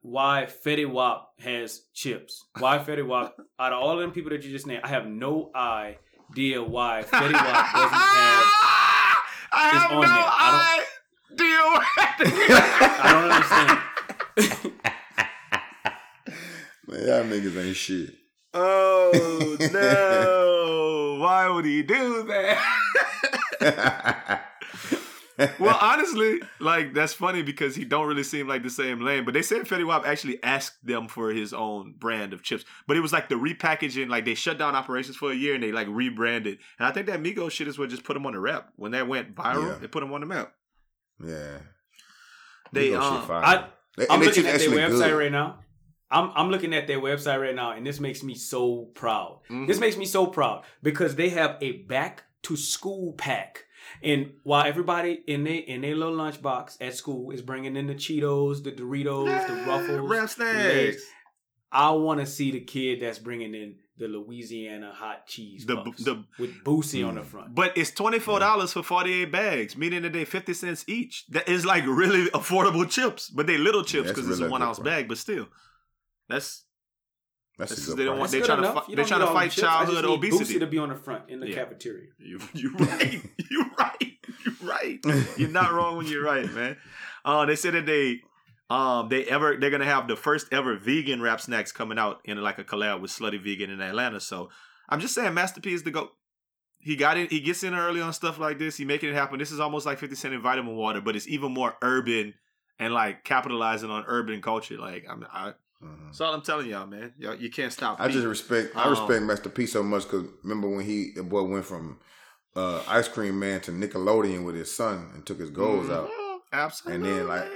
why Fetty Wap has chips. Why Fetty Wap? out of all of them people that you just named, I have no idea why Fetty Wap doesn't have. I is have on no there. I idea. I don't understand. Man, y'all niggas ain't shit. oh no! Why would he do that? Well, honestly, like that's funny because he don't really seem like the same lane. But they said Fetty Wap actually asked them for his own brand of chips, but it was like the repackaging. Like they shut down operations for a year and they like rebranded. And I think that Migos shit is what just put them on the rap when that went viral. Yeah. They put them on the map. yeah. They Migos um, fire. I- They- I'm looking at their website good. right now. I'm I'm looking at their website right now, and this makes me so proud. Mhm. This makes me so proud because they have a back to school pack. And while everybody in their in their little lunchbox at school is bringing in the Cheetos, the Doritos, the Ruffles, rap the Lay's, snacks. I want to see the kid that's bringing in the Louisiana hot cheese The- puffs the- with Boosie on the mm. front. But it's twenty four dollars for forty eight bags, meaning that they fifty cents each. That is like really affordable chips, but they little chips because it's a really a one ounce price. bag. But still, that's That's This a is- good they don't price. want- they That's trying good to enough. fi- they don't trying to fight chips. I just childhood need obesity. Boosie to be on the front in the Yeah. cafeteria. you. You right. you're right. You're right. You're not wrong when you're right, man. Uh, they said that they. Um, they ever they're gonna have the first ever vegan rap snacks coming out in like a collab with Slutty Vegan in Atlanta. So I'm just saying, Master P is the go. He got it. He gets in early on stuff like this. He making it happen. This is almost like 50 Cent in Vitamin Water, but it's even more urban and like capitalizing on urban culture. Like I'm, I, That's all I'm telling y'all, man. Y'all, you can't stop. I just respect. I Um, respect Master P so much because remember when he the boy went from uh, Ice Cream Man to Nickelodeon with his son and took his goals out. Mhm. Absolutely. And then, like,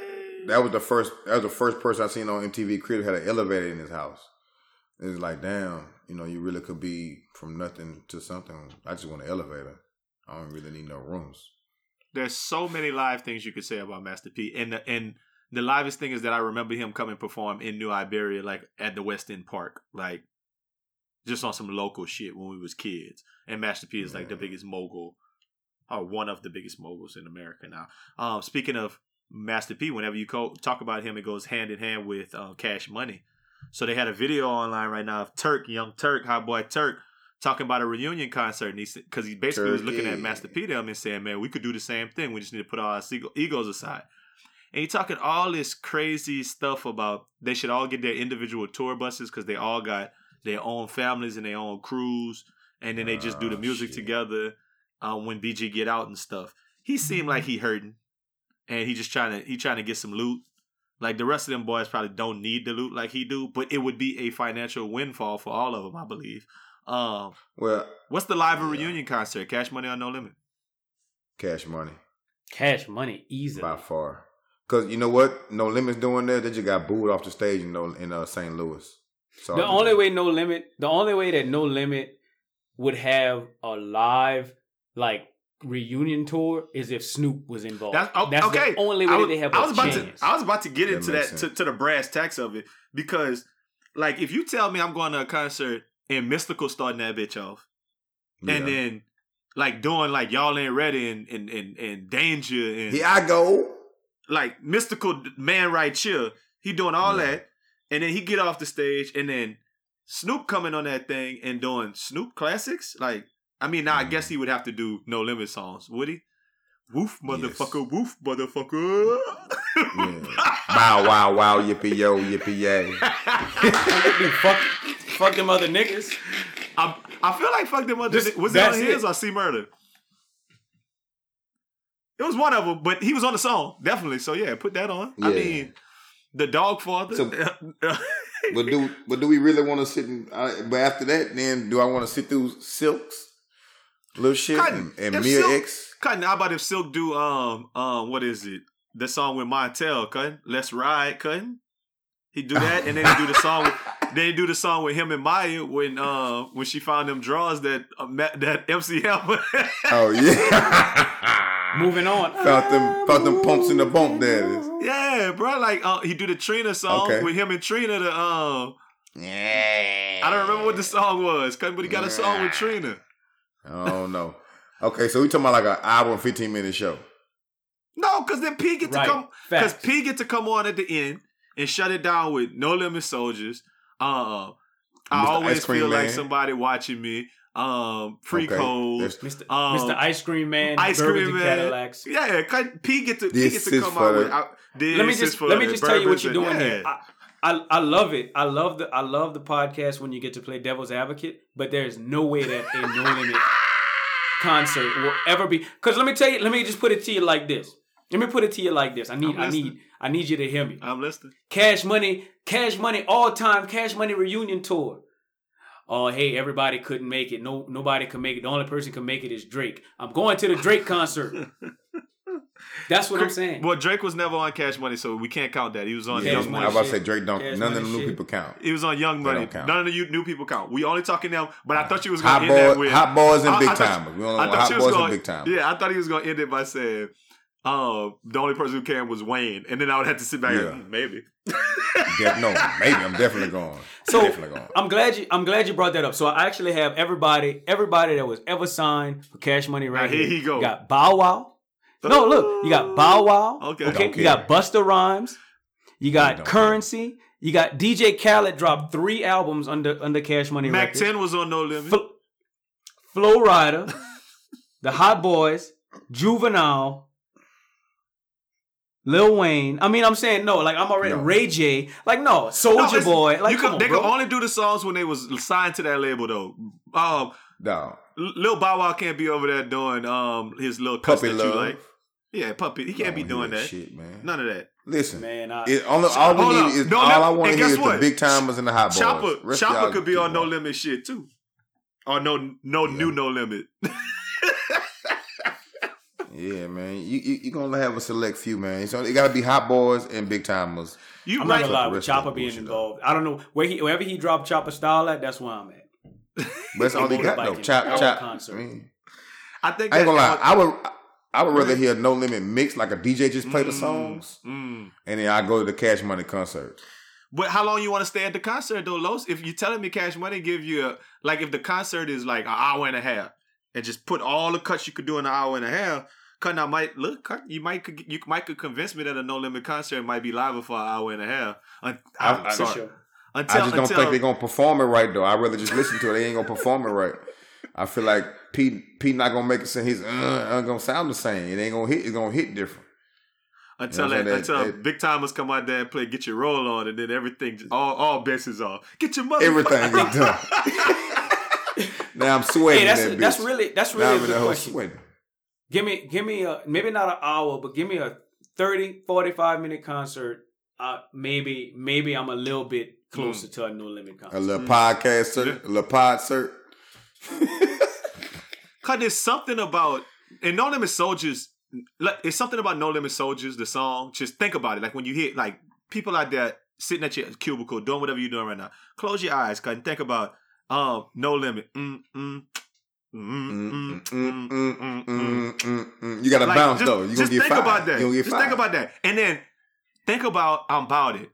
That was the first. That was the first person I seen on MTV Crib had an elevator in his house. It was like, damn, you know, you really could be from nothing to something. I just want an elevator. I don't really need no rooms. there's so many live things you could say about Master P. And the and the livest thing is that I remember him come and perform in New Iberia, like at the West End Park, like just on some local shit when we was kids. And Master P is like the biggest mogul, or one of the biggest moguls in America now. Um, speaking of Master P, whenever you co- talk about him, it goes hand in hand with uh, Cash Money. So they had a video online right now of Turk, young Turk, hot boy Turk, talking about a reunion concert, and he because he basically was looking at Master P them and saying, "Man, we could do the same thing. We just need to put all our egos aside." And he talking all this crazy stuff about they should all get their individual tour buses because they all got their own families and their own crews, and then they just do the Oh, music shit. together um, when BG get out and stuff. He seemed like he hurting, and he just trying to he trying to get some loot. Like the rest of them boys probably don't need the loot like he do, but it would be a financial windfall for all of them, I believe. Um, Well, what's the live Yeah. reunion concert? Cash Money on No Limit. cash money Cash money easily. by far. Cause you know what? No limits doing there. They just got booed off the stage in in uh, St. Louis. So The only way No Limit, the only way that No Limit would have a live like reunion tour is if Snoop was involved. That's, oh, That's okay. the only way I was, they have I a was about chance. to. I was about to get That into that to, to the brass tacks of it because, like, if you tell me I'm going to a concert and Mystikal starting that bitch off, Yeah. and then like doing like y'all ain't ready and and and, and danger and here I go. Like Mystikal man right here. He doing all Yeah. that, and then he get off the stage, and then Snoop coming on that thing and doing Snoop classics. Like, I mean, now I Mm. guess he would have to do No Limit songs, would he? Woof, motherfucker, woof, motherfucker. Yeah. Bow wow wow yippee yo yippee yay. fuck, fuck them other niggas. I, I feel like fuck them other. This- was it on that's his it. or C Murder? It was one of them, but he was on the song definitely. So yeah, put that on. I mean, the dog father. So- But do but do we really want to sit? In, uh, but after that, then do I want to sit through Silks, little shit, Cotton, and, and Mia Silk- X? Cutting. How about if Silk do um um what is it? The song with Montell, cutting. Let's ride, cutting. He do that, and then he do the song. With, then he do the song with him and Mya when uh when she found them drawers that uh, that MCM. Oh yeah. Moving on. Felt them felt them pumps in the bump there. yeah, bro. Like uh, he do the Trina song Okay. with him and Trina. The um Yeah. I don't remember what the song was, cutting, but he got a song with Trina. I don't know. Okay, so we talking about like an hour and fifteen minute show. No, because then P get to come because Facts. P get to come on at the end and shut it down with No Limit Soldiers. Uh, I Mr. always Ice Cream feel like somebody watching me. Um, Free Okay. Code. There's- Mr. Um, Mr. Ice Cream Man, Ice Burberry Cream Man. Cadillacs. Yeah, cut- P get to P This get to come out with. out- this let me just for let me just tell you what you're doing and- here. I, I I love it. I love the I love the podcast when you get to play devil's advocate, but there's no way that a no limit concert will ever be. Because let me tell you, let me just put it to you like this. Let me put it to you like this. I need I'm I listening. need I need you to hear me. I'm listening. Cash Money, Cash Money, all time Cash Money reunion tour. Oh, hey, everybody couldn't make it. No, nobody can make it. The only person can make it is Drake. I'm going to the Drake concert. That's what I'm saying. Well, Drake was never on Cash Money, so we can't count that. He was on Cash Yeah, Young Money I was about to say Drake don't. Cash none of the new shit. people count. He was on Young Money. count. None of the new people count. We only talking now, but I thought you was going to end that with hot boys and I- big I thought- timers. We only I want thought hot boys and Big Tymers. Yeah, I thought he was going to end it by saying, "Uh, the only person who came was Wayne," and then I would have to sit back Yeah. and "Hmm, maybe. De- no, maybe I'm definitely gone. So definitely going. I'm glad you I'm glad you brought that up. So I actually have everybody everybody that was ever signed for Cash Money right Now, here here. he go. You got Bow Wow. No, look, you got Bow Wow. Okay. Okay, you got care. Busta Rhymes. You got Don't Currency. You got DJ Khaled dropped three albums under under Cash Money Mac Records. Ten was on No Limit. Fl- Flo Rida, the Hot Boys, Juvenile, Lil Wayne. I mean, I'm saying no. Like I'm already No. Ray J. Like no, No, Soldier it's- Boy. Like you come could, on, they bro. could only do the songs when they was signed to that label though. Um, Dog. Lil Bow Wow can't be over there doing um his little cuts Puppy that love. you like. Yeah, puppy. He can't be doing that. Shit, man. None of that. Listen, Man, I, it, only, all we need up. is No, all no, I want to hear guess is the Big Tymers and the hot boys. Chopper, Rest Chopper could be on No. Limit shit too. Or no, no Yeah. new No Limit. Yeah, man. You you, you gonna have a select few, man. So it gotta be hot boys and Big Tymers. You I'm right. not gonna lie with Chopper being bullshit, involved. I don't know where he wherever he dropped Chopper style at. That's where I'm at. But that's all he got though. Motorbiking. Chop chop. concert. I mean, I think I ain't gonna lie. I would I would rather hear no limit mix like a DJ just play the Mm, songs, mm. and then I go to the Cash Money concert. But how long you want to stay at the concert though, Los? If you're telling me Cash Money give you a like if the concert is like an hour and a half and just put all the cuts you could do in an hour and a half, cut I might look you might you might could convince me that a no limit concert might be live for an hour and a half. Un- I- I'm I- sorry. sure. Until, I just don't until, think they're gonna perform it right though. I'd rather just listen to it. They ain't gonna perform it right. I feel like Pete Pete not gonna make it. Say his uh, uh gonna sound the same. It ain't gonna hit. It's gonna hit different. Until You know what that, until That- Big Tymers come out there and play "Get Your Roll On," and then everything, just, all all bets is off. Get your mother. Everything is done. now I'm sweating. Hey, that's that that's really that's Now really I'm a in good whole question. sweating. Give me give me a maybe not an hour, but give me a 30, 45 minute concert. Uh, maybe maybe I'm a little bit closer to a no limit concert. A little podcast, cert, a little pod. Cause there's something about and No Limit Soldiers. like, It's something about No Limit Soldiers, the song. Just think about it. Like when you hear like people out there sitting at your cubicle doing whatever you're doing right now. Close your eyes, cause and think about um No Limit. Mm, mm, mm, mm, mm, mm, mm, mm. You got to Like, bounce just, though. You just gonna get think fired. about that. You gonna get just fired. think about that, and then think about I'm about it.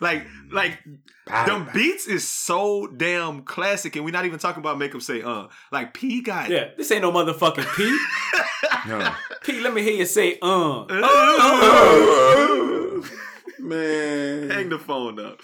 Like, like them beats is so damn classic, and we're not even talking about make them say uh. Like P got yeah, this ain't no motherfucking P. No. P, let me hear you say uh. Man. Hang the phone up.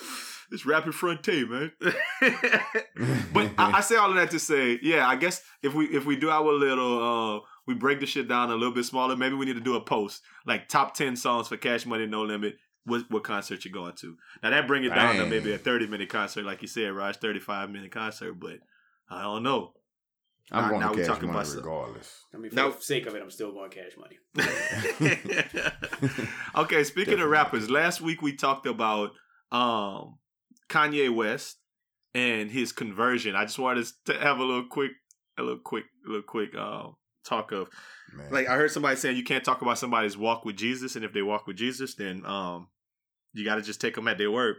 It's rapid frontier, man. but I, I say all of that to say, yeah, I guess if we if we do our little uh we break the shit down a little bit smaller, maybe we need to do a post like top ten songs for Cash Money No Limit. What what concert you're going to? Now that bring it down to maybe a 30 minute concert, like you said, Raj, 35 minute concert, but I don't know. I'm Now- going now to cash talking money about some- regardless. I mean, for Now- the sake of it, I'm still going cash money. okay, speaking Definitely. of rappers, last week we talked about um Kanye West and his conversion. I just wanted to have a little quick, a little quick, a little quick um talk of Man. like I heard somebody saying you can't talk about somebody's walk with Jesus, and if they walk with Jesus, then um you got to just take them at their word.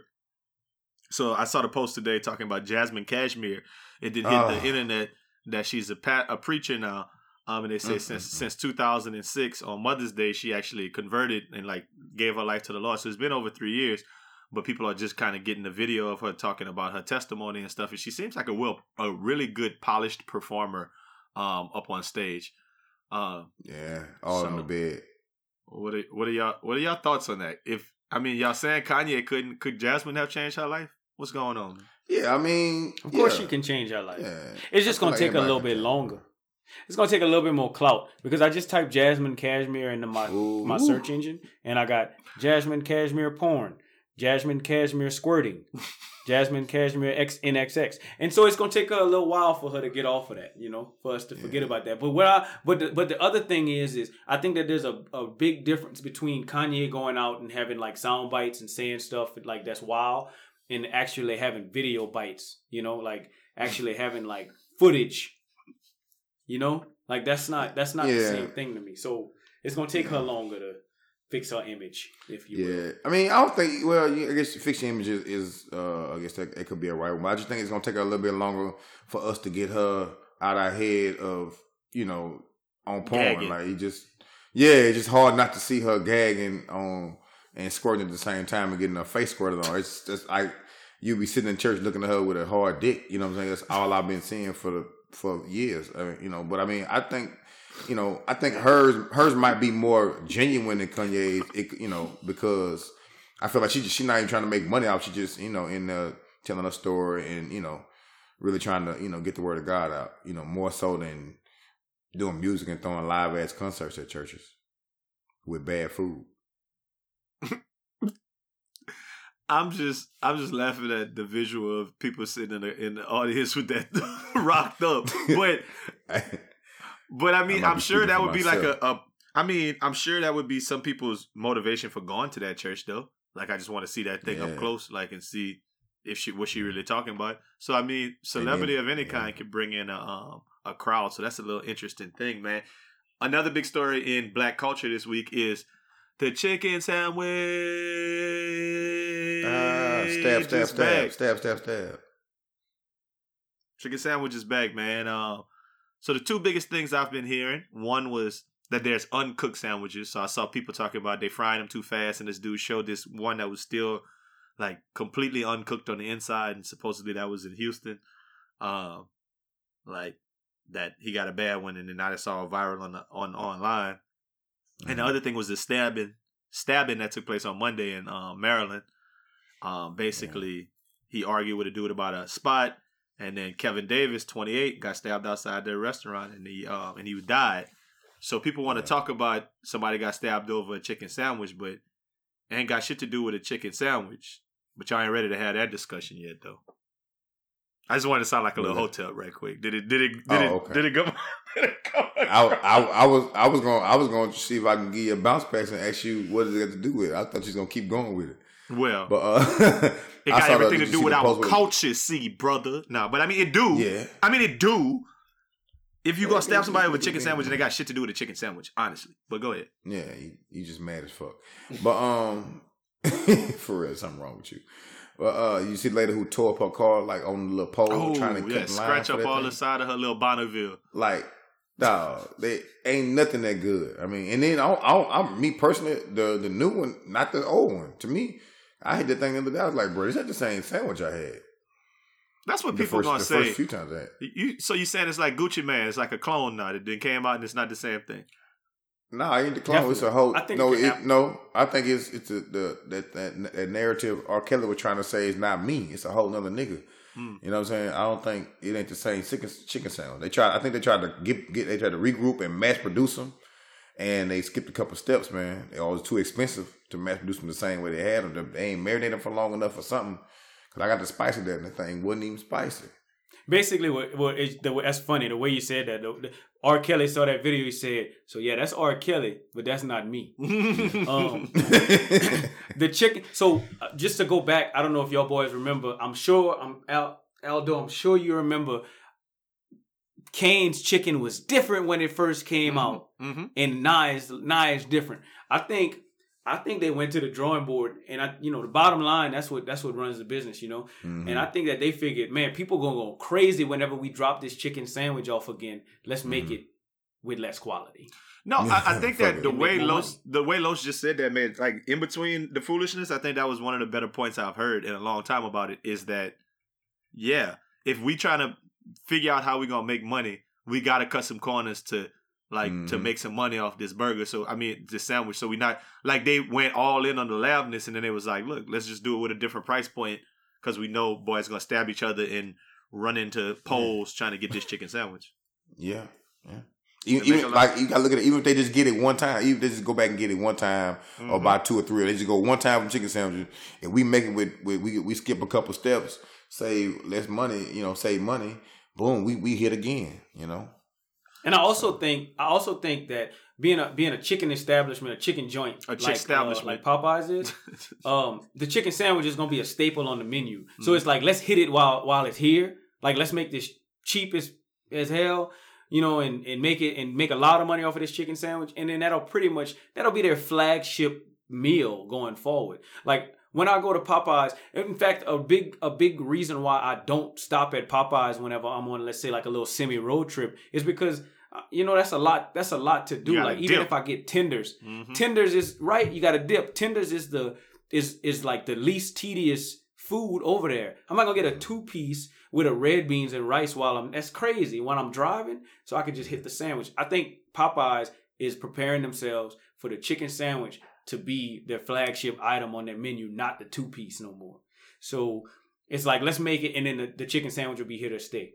So I saw the post today talking about Jasmine Cashmere. It did hit Oh. the internet that she's a pa- a preacher now. Um, and they say Mm, since since 2006 on Mother's Day she actually converted and like gave her life to the Lord. So it's been over three years, but people are just kind of getting the video of her talking about her testimony and stuff. And she seems like a well, a really good polished performer um up on stage. Uh, yeah, all in So- the bed. what are what are y'all what are y'all thoughts on that? If I mean y'all saying Kanye couldn't could Jasmine have changed her life? What's going on? Yeah, I mean, Of course, yeah. you can change your life. Yeah. It's just gonna like take a little bit longer. It's gonna take a little bit more clout because I just typed Jasmine Cashmere into my Ooh. my search engine and I got Jasmine Cashmere porn, Jasmine Cashmere squirting, Jasmine Cashmere X NXX, and so it's gonna take her a little while for her to get off of that, you know, for us to forget about that. But what I but the, but the other thing is is I think that there's a, a big difference between Kanye going out and having like sound bites and saying stuff like that's wild and actually having video bites, you know, like actually having like footage you know, like that's not that's not the same thing to me. So it's gonna take her longer to fix her image, if you will. Yeah, I mean, I don't think. Well, I guess fixing images is, uh, I guess that it could be a right one. But I just think it's gonna take her a little bit longer for us to get her out our head of you know on porn. Gagging. Like it just, yeah, it's just hard not to see her gagging on and squirting at the same time and getting her face squirted on. It's just like you be sitting in church looking at her with a hard dick. You know what I'm saying? That's all I've been seeing for the for years. I mean, you know, but I mean, I think you know, I think hers hers might be more genuine than Kanye's. It, you know, because I feel like she she not even trying to make money out. She just you know in uh, telling her story and you know really trying to you know get the word of God out. You know, more so than doing music and throwing live ass concerts at churches with bad food. I'm just I'm just laughing at the visual of people sitting in the in the audience with that rocked up. But but I mean I might I'm sure that would be like a, a I mean I'm sure that would be some people's motivation for going to that church though. Like I just want to see that thing up close, like and see if she what she really talking about. So I mean, celebrity of any yeah. kind can bring in a um a crowd. So that's a little interesting thing, man. Another big story in black culture this week is the chicken sandwich. Ah, stab, stab, stab, back. stab, stab, stab. Chicken sandwich is back, man. Um, so the two biggest things I've been hearing, one was that there's uncooked sandwiches. So I saw people talking about they frying them too fast, and this dude showed this one that was still like completely uncooked on the inside, and supposedly that was in Houston. Um, like that he got a bad one, and then I saw all viral on the, on online. And the other thing was the stabbing stabbing that took place on Monday in um, Maryland. Um, basically, he argued with a dude about a spot, And then Kevin Davis, 28, got stabbed outside their restaurant and he um and he died. So people want to talk about somebody got stabbed over a chicken sandwich, but it ain't got shit to do with a chicken sandwich. But y'all ain't ready to have that discussion yet, though. I just wanted to sound like a little Really? hotel right quick. Did it? Did it? Did Oh, it? okay. Did it go? Did it go? I, I, I was I was going I was going to see if I can give you a bounce pass and ask you what does it got to do with it. I thought you was gonna keep going with it, well, but uh, it got everything to do with our with- culture, see, brother. No, but I mean it do. Yeah. I mean it do. If you Yeah, gonna stab somebody with a chicken sandwich, and they got shit to do with a chicken sandwich, honestly. But go ahead. Yeah, you, you just mad as fuck. But um, for real, something wrong with you. Uh, you see the lady who tore up her car like on the little pole, Oh, trying to cut yeah, scratch up all thing? the side of her little Bonneville. Like, dog, they ain't nothing that good. I mean, and then I, I, I, me personally, the the new one, not the old one. To me, I had the thing the other day. I was like, bro, is that the same sandwich I had? That's what The people first, gonna say. first few times I had. You so you saying it's like Gucci Mane? It's like a clone now that then came out and it's not the same thing. No, I ain't the clone. It's a whole. I think no, it it, no. I think it's it's a, the that, that that narrative R. Kelly was trying to say is not me. It's a whole nother nigga. Hmm. You know what I'm saying? I don't think it ain't the same chicken chicken sound. They tried. I think they tried to get get. They tried to regroup and mass produce them, and they skipped a couple steps. Man, it was too expensive to mass produce them the same way they had them. They ain't marinated them for long enough or something. Cause I got the spicy there, and the thing wasn't even spicy. Basically, what, what is, the, that's funny. The way you said that, the, the, R. Kelly saw that video. He said, "So yeah, that's R. Kelly, but that's not me." Um, the chicken. So uh, just to go back, I don't know if y'all boys remember. I'm sure. I'm Al, Aldo. I'm sure you remember. Cane's chicken was different when it first came out, Mm-hmm. and Nye is Nye is different. I think. I think they went to the drawing board, and I, you know, the bottom line. That's what that's what runs the business, you know. Mhm. And I think that they figured, man, people gonna go crazy whenever we drop this chicken sandwich off again. Let's make Mm-hmm. it with less quality. No, I, I think that the way more Los the way Los just said that man, like in between the foolishness, I think that was one of the better points I've heard in a long time about it. Is that yeah, if we trying to figure out how we gonna make money, we gotta cut some corners to like to Mhm. make some money off this burger. So I mean this sandwich. So we not like they went all in on the loudness, and then they was like, look, let's just do it with a different price point because we know boys gonna stab each other and run into poles trying to get this chicken sandwich. Yeah, yeah. Even, even like you gotta look at it. Even if they just get it one time, even if they just go back and get it one time, or Mhm. buy two or three, or they just go one time from chicken sandwiches, and we make it with, with we we skip a couple steps, save less money, you know, save money. Boom, we we hit again, you know. And I also think I also think that being a being a chicken establishment, a chicken joint, A chick like, uh, establishment. like Popeyes is, um, the chicken sandwich is gonna be a staple on the menu. Mm-hmm. So it's like let's hit it while while it's here. Like let's make this cheap as as hell, you know, and and make it and make a lot of money off of this chicken sandwich, and then that'll pretty much that'll be their flagship meal going forward. Like when I go to Popeyes, in fact, a big a big reason why I don't stop at Popeyes whenever I'm on, let's say, like a little semi road trip, is because uh, you know that's a lot. That's a lot to do. Gotta Like even if I get tenders, Mhm. tenders is right. You got to dip. Tenders is the is is like the least tedious food over there. I'm not gonna get a two piece with a red beans and rice while I'm. That's crazy when I'm driving. So I could just hit the sandwich. I think Popeyes is preparing themselves for the chicken sandwich to be their flagship item on their menu, not the two piece no more. So it's like let's make it, and then the, the chicken sandwich will be here to stay.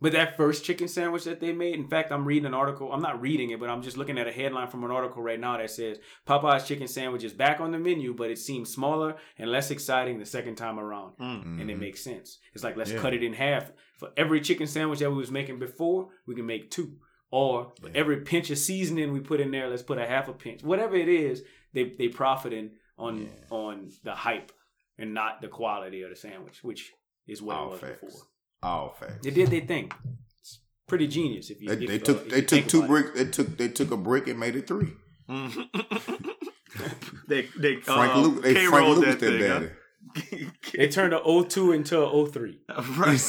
But that first chicken sandwich that they made, in fact, I'm reading an article. I'm not reading it, but I'm just looking at a headline from an article right now that says Popeye's chicken sandwich is back on the menu, but it seems smaller and less exciting the second time around. Mm. And it Mhm. makes sense. It's like let's Yeah. cut it in half. For every chicken sandwich that we was making before, we can make two. Or for Yeah. every pinch of seasoning we put in there, let's put a half a pinch. Whatever it is, they they profiting on Yeah. on the hype and not the quality of the sandwich, which is what All it was facts. before. All facts. They did their thing. It's pretty genius if you. They, if, they uh, took if they took two about it. bricks. They took they took a brick and made it three. they they Frank um, Lucas, they K Frank rolled Lucas that their thing, daddy. huh? They turned a 02 into a 03. right.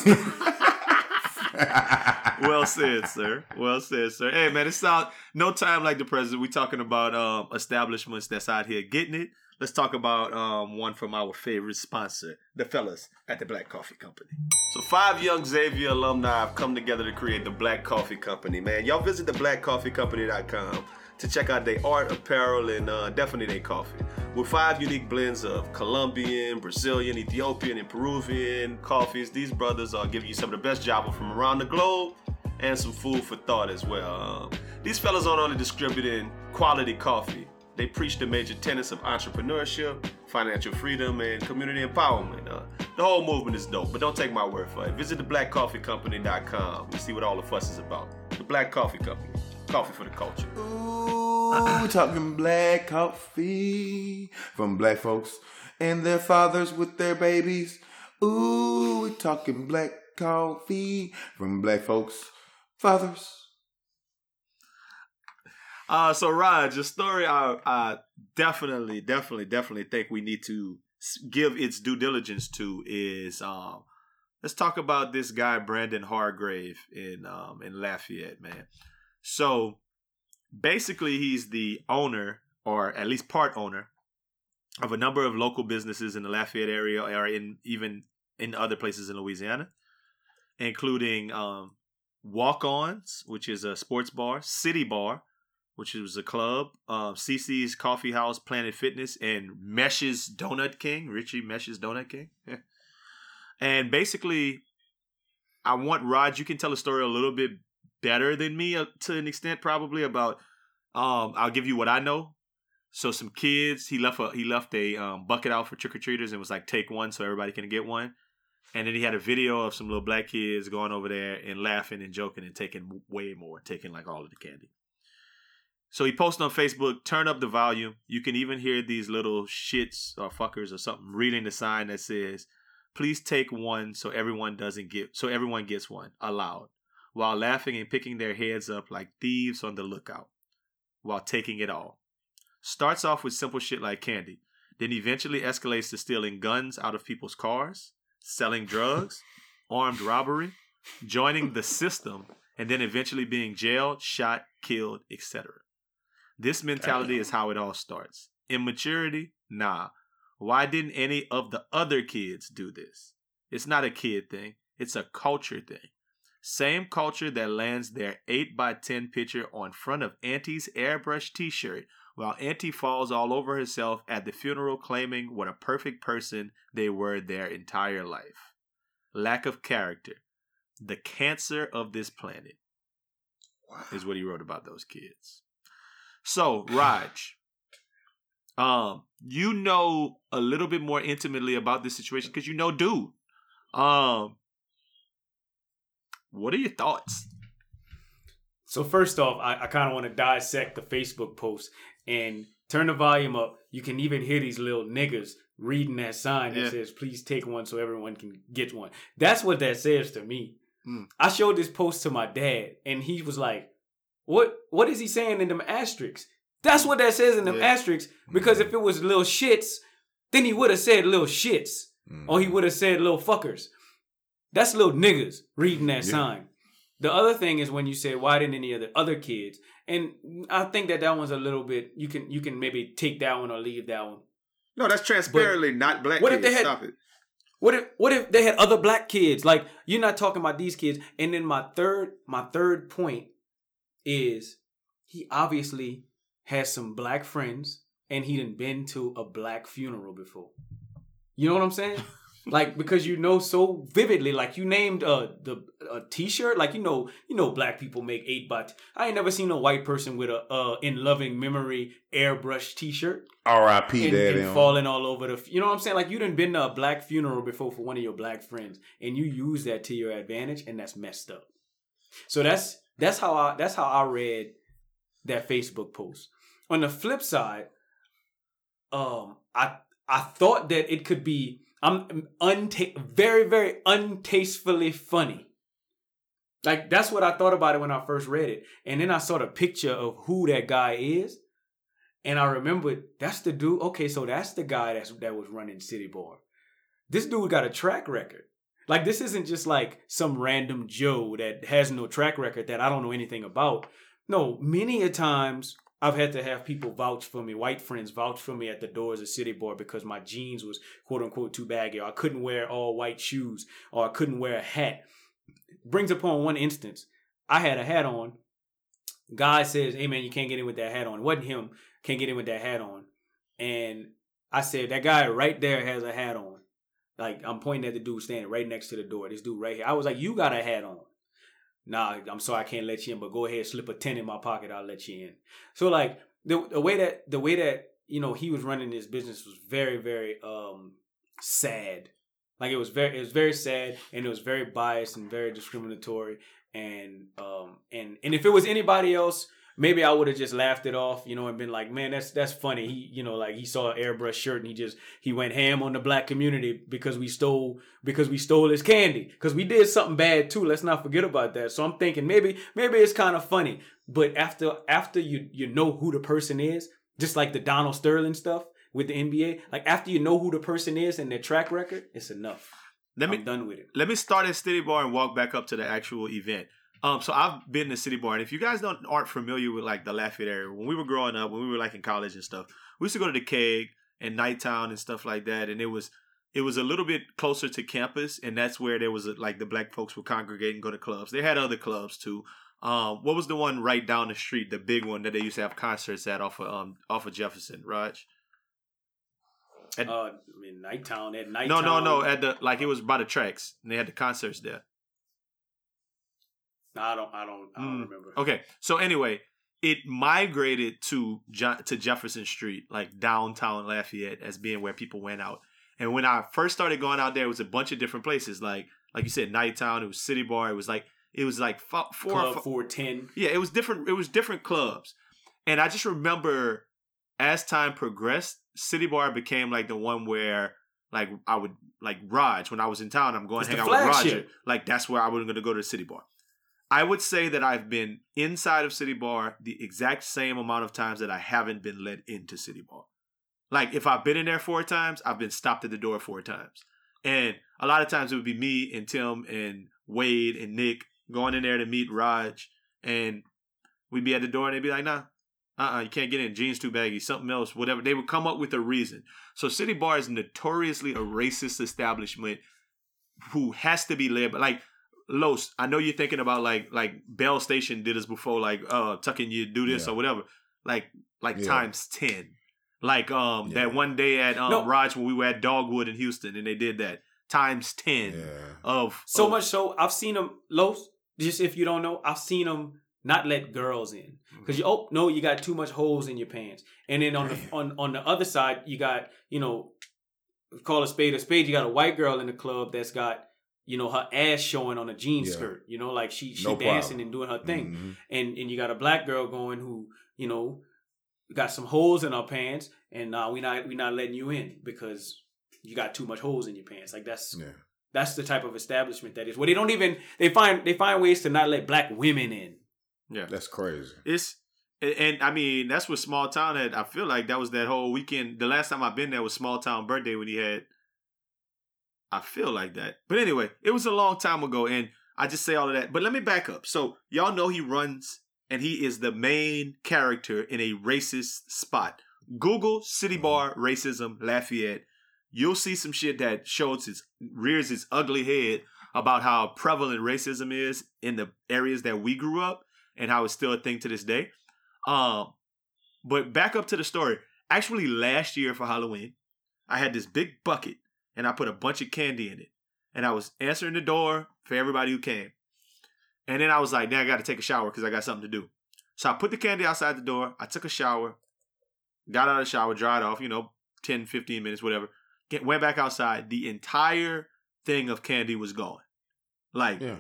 well said, sir. Well said, sir. Hey, man, it's out. No time like the present. We talking about um, establishments that's out here getting it. Let's talk about um, one from our favorite sponsor, the fellas at the Black Coffee Company. So, five young Xavier alumni have come together to create the Black Coffee Company. Man, y'all visit the blackcoffeecompany.com to check out their art, apparel, and uh, definitely their coffee. With five unique blends of Colombian, Brazilian, Ethiopian, and Peruvian coffees, these brothers are giving you some of the best Java from around the globe and some food for thought as well. Um, these fellas aren't only distributing quality coffee, they preach the major tenets of entrepreneurship, financial freedom, and community empowerment. Uh, the whole movement is dope, but don't take my word for it. Visit theblackcoffeecompany.com and see what all the fuss is about. The Black Coffee Company, coffee for the culture. Ooh, talking black coffee from black folks and their fathers with their babies. Ooh, talking black coffee from black folks, fathers. Uh, so Raj, your story, I, I definitely, definitely, definitely think we need to give its due diligence to is um, let's talk about this guy Brandon Hargrave in um in Lafayette, man. So basically, he's the owner, or at least part owner, of a number of local businesses in the Lafayette area, or in even in other places in Louisiana, including um, Walk Ons, which is a sports bar, City Bar, which was a club, um, CC's Coffee House, Planet Fitness, and Meche's Donut King, Richie Meche's Donut King. and basically, I want Rod, You can tell a story a little bit better than me uh, to an extent, probably about. Um, I'll give you what I know. So some kids, he left a he left a um, bucket out for trick or treaters and was like, take one so everybody can get one. And then he had a video of some little black kids going over there and laughing and joking and taking way more, taking like all of the candy. So he posted on Facebook, turn up the volume. You can even hear these little shits or fuckers or something reading the sign that says, please take one so everyone doesn't get so everyone gets one aloud, while laughing and picking their heads up like thieves on the lookout, while taking it all. Starts off with simple shit like candy, then eventually escalates to stealing guns out of people's cars, selling drugs, armed robbery, joining the system, and then eventually being jailed, shot, killed, etc. This mentality is how it all starts. Immaturity? Nah. Why didn't any of the other kids do this? It's not a kid thing, it's a culture thing. Same culture that lands their 8x10 picture on front of Auntie's airbrush t shirt while Auntie falls all over herself at the funeral claiming what a perfect person they were their entire life. Lack of character. The cancer of this planet is what he wrote about those kids. So, Raj, um, you know a little bit more intimately about this situation because you know dude. Um, what are your thoughts? So first off, I, I kind of want to dissect the Facebook post and turn the volume up. You can even hear these little niggas reading that sign that Yeah. says, "Please take one so everyone can get one." That's what that says to me. Hmm. I showed this post to my dad, and he was like, "What? What is he saying in them asterisks?" That's what that says in them Yeah. asterisks. Because if it was little shits, then he would have said little shits, or he mm-hmm. would have said little fuckers. That's little niggas reading that Yeah. sign. The other thing is when you say why didn't any of the other kids, and I think that that one's a little bit. You can you can maybe take that one or leave that one. No, that's transparently not black what if they had- Stop it. What if what if they had other black kids? Like you're not talking about these kids. And then my third my third point is he obviously has some black friends and he done been to a black funeral before. You know what I'm saying? like because you know so vividly, like you named uh the a t-shirt, like you know you know black people make eight by. T- I ain't never seen a white person with a uh in loving memory airbrush t-shirt R.I.P. and, Daddy. and falling all over the. You know what I'm saying? Like you done been to a black funeral before for one of your black friends, and you use that to your advantage, and that's messed up. So that's that's how I that's how I read that Facebook post. On the flip side, um, I I thought that it could be I'm unta- very very untastefully funny. Like that's what I thought about it when I first read it, and then I saw the picture of who that guy is, and I remembered that's the dude. Okay, so that's the guy that's that was running City Bar. This dude got a track record. Like this isn't just like some random Joe that has no track record that I don't know anything about. No, many a times I've had to have people vouch for me, white friends vouch for me at the doors of City Boy because my jeans was quote unquote too baggy, or I couldn't wear all white shoes, or I couldn't wear a hat. Brings upon one instance, I had a hat on guy says, "Hey man, you can't get in with that hat on." It wasn't him. Can't get in with that hat on. And I said, "That guy right there has a hat on." Like I'm pointing at the dude standing right next to the door. This dude right here. I was like, "You got a hat on." Nah, I'm sorry, I can't let you in. But go ahead, slip a ten in my pocket. I'll let you in. So like the the way that the way that you know he was running his business was very very um sad. Like it was very it was very sad and it was very biased and very discriminatory and um and and if it was anybody else maybe I would have just laughed it off, you know, and been like, man, that's that's funny. He, you know, like he saw an airbrush shirt and he just he went ham on the black community because we stole because we stole his candy because we did something bad too. Let's not forget about that. So I'm thinking maybe maybe it's kind of funny, but after after you you know who the person is, just like the Donald Sterling stuff with the NBA, like after you know who the person is and their track record, it's enough. Let me I'm done with it. let me start at City Bar and walk back up to the actual event. Um, so I've been to City Bar, and if you guys don't aren't familiar with like the Lafayette area, when we were growing up, when we were like in college and stuff, we used to go to the Keg and Nighttown and stuff like that, and it was it was a little bit closer to campus, and that's where there was like the black folks would congregate and go to clubs. They had other clubs too. Um, what was the one right down the street, the big one that they used to have concerts at off of um off of Jefferson, Raj? At- Uh, I mean, Nighttown at night. No, no, no. At the like it was by the tracks, and they had the concerts there. I don't, I don't, I don't Mm, remember. Okay, so anyway, it migrated to Je- to Jefferson Street, like downtown Lafayette, as being where people went out. And when I first started going out there, it was a bunch of different places, like like you said, Nighttown. It was City Bar. It was like it was like four. Club fi- four ten. yeah, it was different. It was different clubs, and I just remember as time progressed, City Bar became like the one where like I would like Raj when I was in town. I'm going It's hang out with Roger. Like that's where I was going to go to the City Bar. I would say that I've been inside of City Bar the exact same amount of times that I haven't been let into City Bar. Like if I've been in there four times, I've been stopped at the door four times. And a lot of times it would be me and Tim and Wade and Nick going in there to meet Raj. And we'd be at the door and they'd be like, nah, uh-uh, you can't get in. Jeans too baggy, something else, whatever. They would come up with a reason. So City Bar is notoriously a racist establishment who has to be led by like Los, I know you're thinking about like like Bell Station did this before, like uh tucking you do this Yeah. or whatever. Like like Yeah. times ten. Like um Yeah. that one day at um No. Raj when we were at Dogwood in Houston and they did that. Times ten Yeah. of So of- much so, I've seen them. Los, just if you don't know, I've seen them not let girls in because you oh no, you got too much holes in your pants. And then on the on on the other side, you got you know, call a spade a spade. You got a white girl in the club that's got you know her ass showing on a jean Yeah. skirt. You know, like she she No dancing problem. and doing her thing. Mhm. and and you got a black girl going who you know got some holes in her pants, and uh, we not we not letting you in because you got too much holes in your pants. Like that's Yeah. that's the type of establishment that is. Where they don't even they find they find ways to not let black women in. yeah. That's crazy. It's and, and I mean that's what small town had. I feel like that was that whole weekend. The last time I've been there was small town birthday when he had. I feel like that, but anyway, it was a long time ago, and I just say all of that. But let me back up. So y'all know he runs, and he is the main character in a racist spot. Google City Bar racism Lafayette. You'll see some shit that shows its rears its ugly head about how prevalent racism is in the areas that we grew up and how it's still a thing to this day. Um, but back up to the story. Actually, last year for Halloween, I had this big bucket and I put a bunch of candy in it. And I was answering the door for everybody who came. And then I was like, now I got to take a shower because I got something to do. So I put the candy outside the door. I took a shower, got out of the shower, dried off, you know, 10, 15 minutes, whatever. Get, went back outside. The entire thing of candy was gone. Like, Yeah.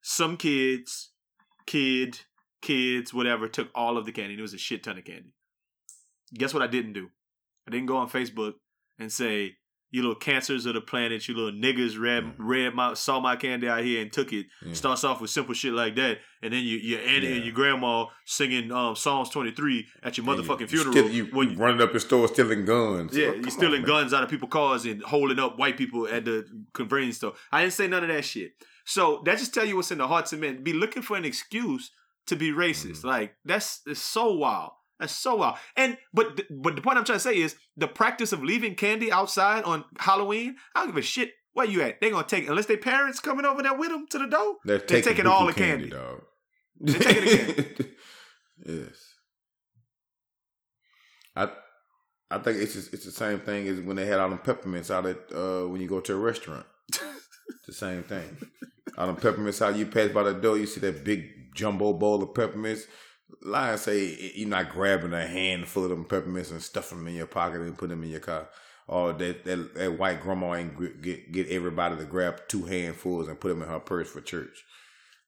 some kids, kid, kids, whatever, took all of the candy. And it was a shit ton of candy. Guess what I didn't do? I didn't go on Facebook and say, you little cancers of the planet, you little niggas read Mm. read my saw my candy out here and took it. Yeah. Starts off with simple shit like that, and then you your auntie and your grandma singing um Psalms twenty three at your motherfucking you, funeral. Still, you, when you running up in stores stealing guns. yeah, Oh, you stealing on, guns out of people's cars and holding up white people at the convenience store. I didn't say none of that shit. So that just tell you what's in the hearts of men. Be looking for an excuse to be racist. Mm-hmm. Like that's it's so wild. That's so wild. And but th- but the point I'm trying to say is the practice of leaving candy outside on Halloween. I don't give a shit where you at. They're gonna take unless their parents coming over there with them to the door. They're They're taking, taking all the candy. dog. They're taking the Yes. I I think it's just, it's the same thing as when they had all them peppermints out at uh, when you go to a restaurant. the same thing. All them peppermints out you pass by the door, you see that big jumbo bowl of peppermints. Lion say you're not grabbing a handful of them peppermints and stuffing them in your pocket and put them in your car. Or that that, that white grandma ain't get get everybody to grab two handfuls and put them in her purse for church.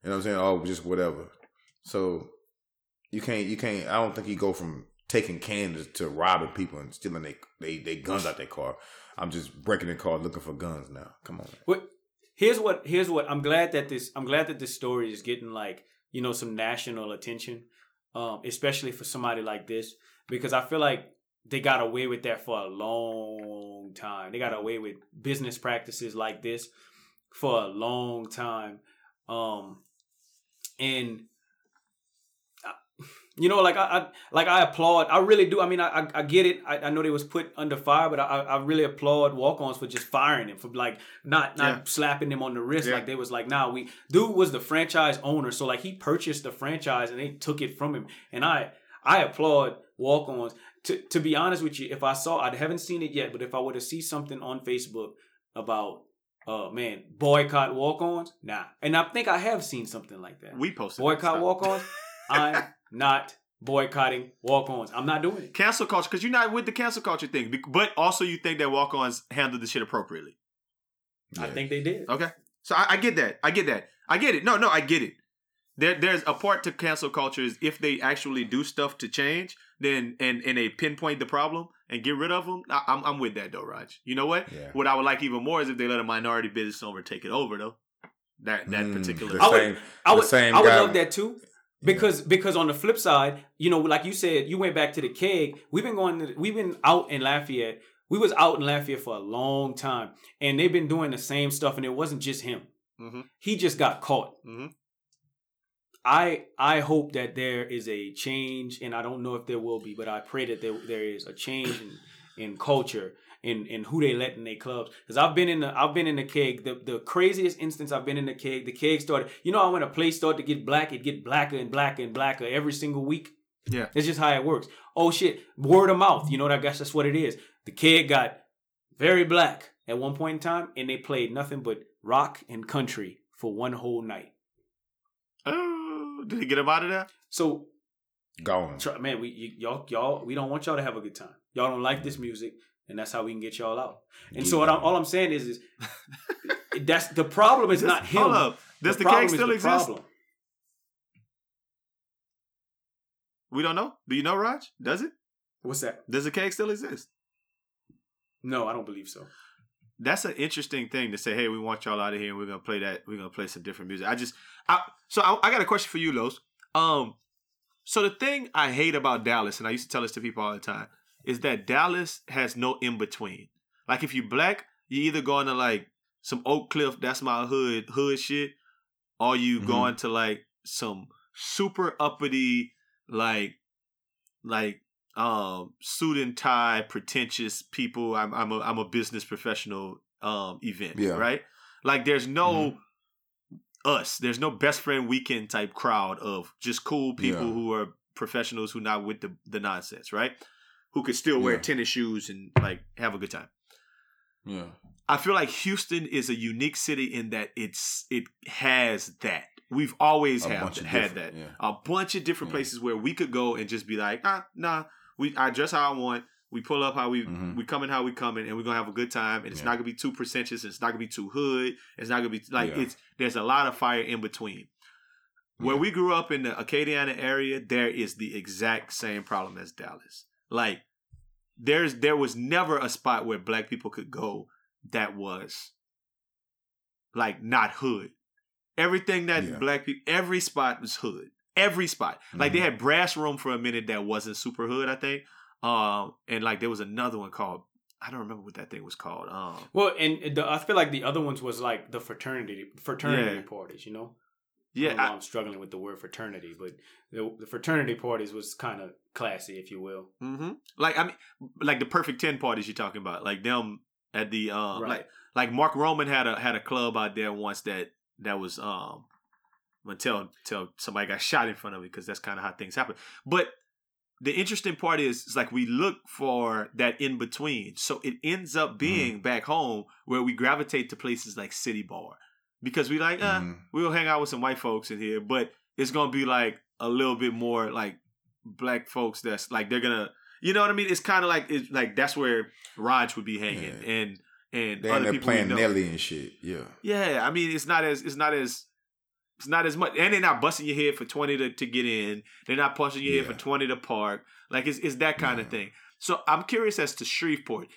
You know what I'm saying? Oh, just whatever. So you can't you can't. I don't think you go from taking cans to robbing people and stealing they they, they guns out their car. I'm just breaking the car looking for guns now. Come on. What here's what here's what I'm glad that this I'm glad that this story is getting like you know some national attention, um, especially for somebody like this because I feel like they got away with that for a long time. They got away with business practices like this for a long time, um, and you know, like I, I like I applaud. I really do. I mean, I I, I get it. I, I know they was put under fire, but I I really applaud Walk-On's for just firing him for like not not Yeah. slapping them on the wrist Yeah. like they was like, nah, we dude was the franchise owner, so like he purchased the franchise and they took it from him, and I I applaud Walk-On's. To to be honest with you, if I saw, I haven't seen it yet, but if I were to see something on Facebook about. Oh man, boycott Walk-On's? Nah, and I think I have seen something like that. We posted boycott Walk-On's. I'm not boycotting Walk-On's. I'm not doing it. cancel culture because you're not with the cancel culture thing, but also you think that Walk-On's handled the shit appropriately. I think they did. Okay, so I, I get that. I get that. I get it. No, no, I get it. There, there's a part to cancel culture is if they actually do stuff to change, then and and they pinpoint the problem and get rid of them. I, I'm I'm with that though, Raj. You know what? Yeah. What I would like even more is if they let a minority business owner take it over though. That that Mm, particular. the I would- same, I would, the same I would guy. love that too. Because because on the flip side, you know, like you said, you went back to the keg. We've been going to, we've been out in Lafayette. We was out in Lafayette for a long time. And they've been doing the same stuff and it wasn't just him. Mhm. He just got caught. Mhm. I I hope that there is a change, and I don't know if there will be, but I pray that there there is a change in, in culture in in who they let in their clubs. Because I've been in the I've been in the keg. The the craziest instance I've been in the keg. The keg started. You know, how when a place started to get black, it get blacker and blacker and blacker every single week. Yeah. It's just how it works. Oh shit, word of mouth. You know, what I guess that's what it is. The keg got very black at one point in time, and they played nothing but rock and country for one whole night. Oh, did he get him out of there? So Gone. Try, man, we y- y'all y'all we don't want y'all to have a good time. Y'all don't like this music, and that's how we can get y'all out. And so what I'm, all I'm saying is, is that's the problem is not him. Hold up. Does the, problem keg still exist? problem. We don't know. Do you know, Raj? Does it? What's that? Does the keg still exist? No, I don't believe so. That's an interesting thing to say. Hey, we want y'all out of here, and we're gonna play that. We're gonna play some different music. I just, I so I, I got a question for you, Los. Um, so the thing I hate about Dallas, and I used to tell this to people all the time, is that Dallas has no in between. Like if you black, you either going to like some Oak Cliff, that's my hood hood shit, or you Mhm. going to like some super uppity, like like um suit and tie pretentious people i'm i'm a, I'm a business professional um event Yeah. right like there's no us there's no best friend weekend type crowd of just cool people Yeah. who are professionals who not with the the nonsense right who could still wear Yeah. tennis shoes and like have a good time Yeah. I feel like Houston is a unique city in that it's it has that. We've always A have had that. yeah. A bunch of different Yeah. places where we could go and just be like, ah, nah, we I dress how I want. We pull up how we Mhm. we coming how we coming, and we're gonna have a good time. And it's Yeah. not gonna be too pretentious. It's not gonna be too hood. It's not gonna be like it's. There's a lot of fire in between. Where we grew up in the Acadiana area, there is the exact same problem as Dallas. Like there's there was never a spot where black people could go that was like not hood. Everything that Yeah. black people every spot was hood. Every spot. Like they Mhm. had brass room for a minute that wasn't super hood, I think. Um and like there was another one called I don't remember what that thing was called. Um Well, and the, I feel like the other ones was like the fraternity fraternity Yeah. parties. You know. Yeah, I I'm struggling with the word fraternity, but the, the fraternity parties was kind of classy, if you will. hmm Like I mean, like the perfect ten parties you're talking about, like them at the um, Right. like like Mark Roman had a had a club out there once that that was um until until somebody got shot in front of me because that's kind of how things happen. But the interesting part is, is like we look for that in between. So it ends Mm-hmm. up being back home where we gravitate to places like City Bar because we like, uh, Mhm. we'll hang out with some white folks in here, but it's gonna be like a little bit more like black folks that's like they're gonna, you know what I mean? It's kind of like it's like that's where Raj would be hanging Yeah. and and They end other up people playing. Nelly and shit. Yeah. Yeah, I mean, it's not as it's not as it's not as much, and they're not busting your head for twenty to, to get in. They're not punching your head for twenty to park. Like it's it's that kind of thing. So I'm curious as to Shreveport,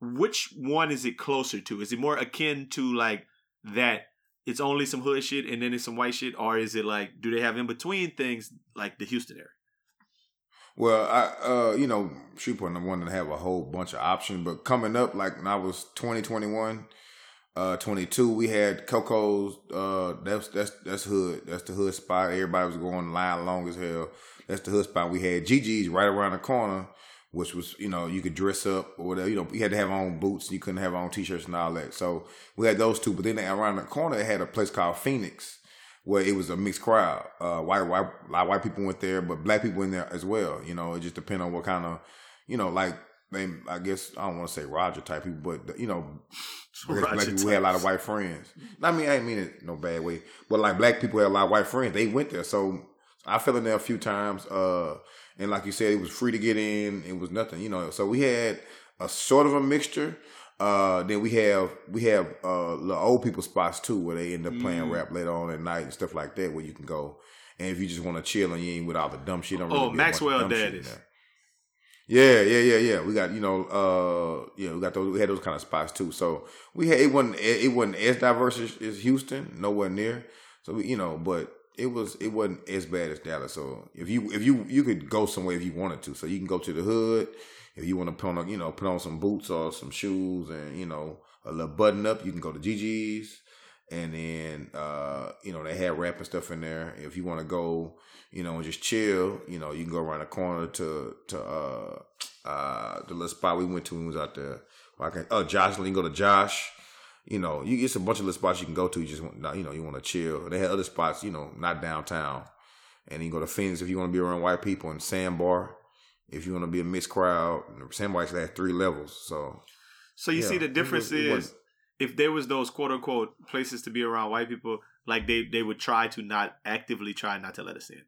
which one is it closer to? Is it more akin to like that? It's only some hood shit and then it's some white shit, or is it like do they have in between things like the Houston area? Well, I uh, you know, Shreveport number one to have a whole bunch of options, but coming up, like when I was 20, 21, uh, 22, we had Coco's, uh, that's, that's, that's hood. That's the hood spot. Everybody was going line long as hell. That's the hood spot. We had Gigi's right around the corner, which was, you know, you could dress up or whatever. You know, you had to have on boots. You couldn't have on t-shirts and all that. So we had those two, but then around the corner, it had a place called Phoenix where it was a mixed crowd. Uh, white, white, a lot of white people went there, but black people in there as well. You know, it just depends on what kind of, you know, like they, I guess I don't want to say Roger type people, but you know, black people had a lot of white friends. I mean, I ain't mean it no bad way, but like black people had a lot of white friends. They went there, so I fell in there a few times. Uh, and like you said, it was free to get in. It was nothing, you know. So we had a sort of a mixture. Uh, then we have we have uh the old people spots too, where they end up playing Mm. rap later on at night and stuff like that, where you can go. And if you just want to chill and you ain't with all the dumb shit, don't really Oh, be a bunch of Maxwell Daddies. Yeah, yeah, yeah, yeah. We got you know, uh, yeah, we got those. We had those kind of spots too. So we had it wasn't it wasn't as diverse as, as Houston, nowhere near. So we, you know, but it was it wasn't as bad as Dallas. So if you if you you could go somewhere if you wanted to. So you can go to the hood if you want to put on you know put on some boots or some shoes and you know a little button up. You can go to Gigi's. And then, uh, you know, they had rap and stuff in there. If you want to go, you know, and just chill, you know, you can go around the corner to, to, uh, uh, the little spot we went to when we was out there. Well, I can, oh, Josh, you can go to Josh. You know, you get a bunch of little spots you can go to. You just want, you know, you want to chill. They had other spots, you know, not downtown. And you can go to Phoenix if you want to be around white people and Sandbar. If you want to be a mixed crowd, Sandbar actually has three levels. So, So you Yeah, see the it difference was- it is was- if there was those quote unquote places to be around white people, like they they would try to not actively try not to let us in.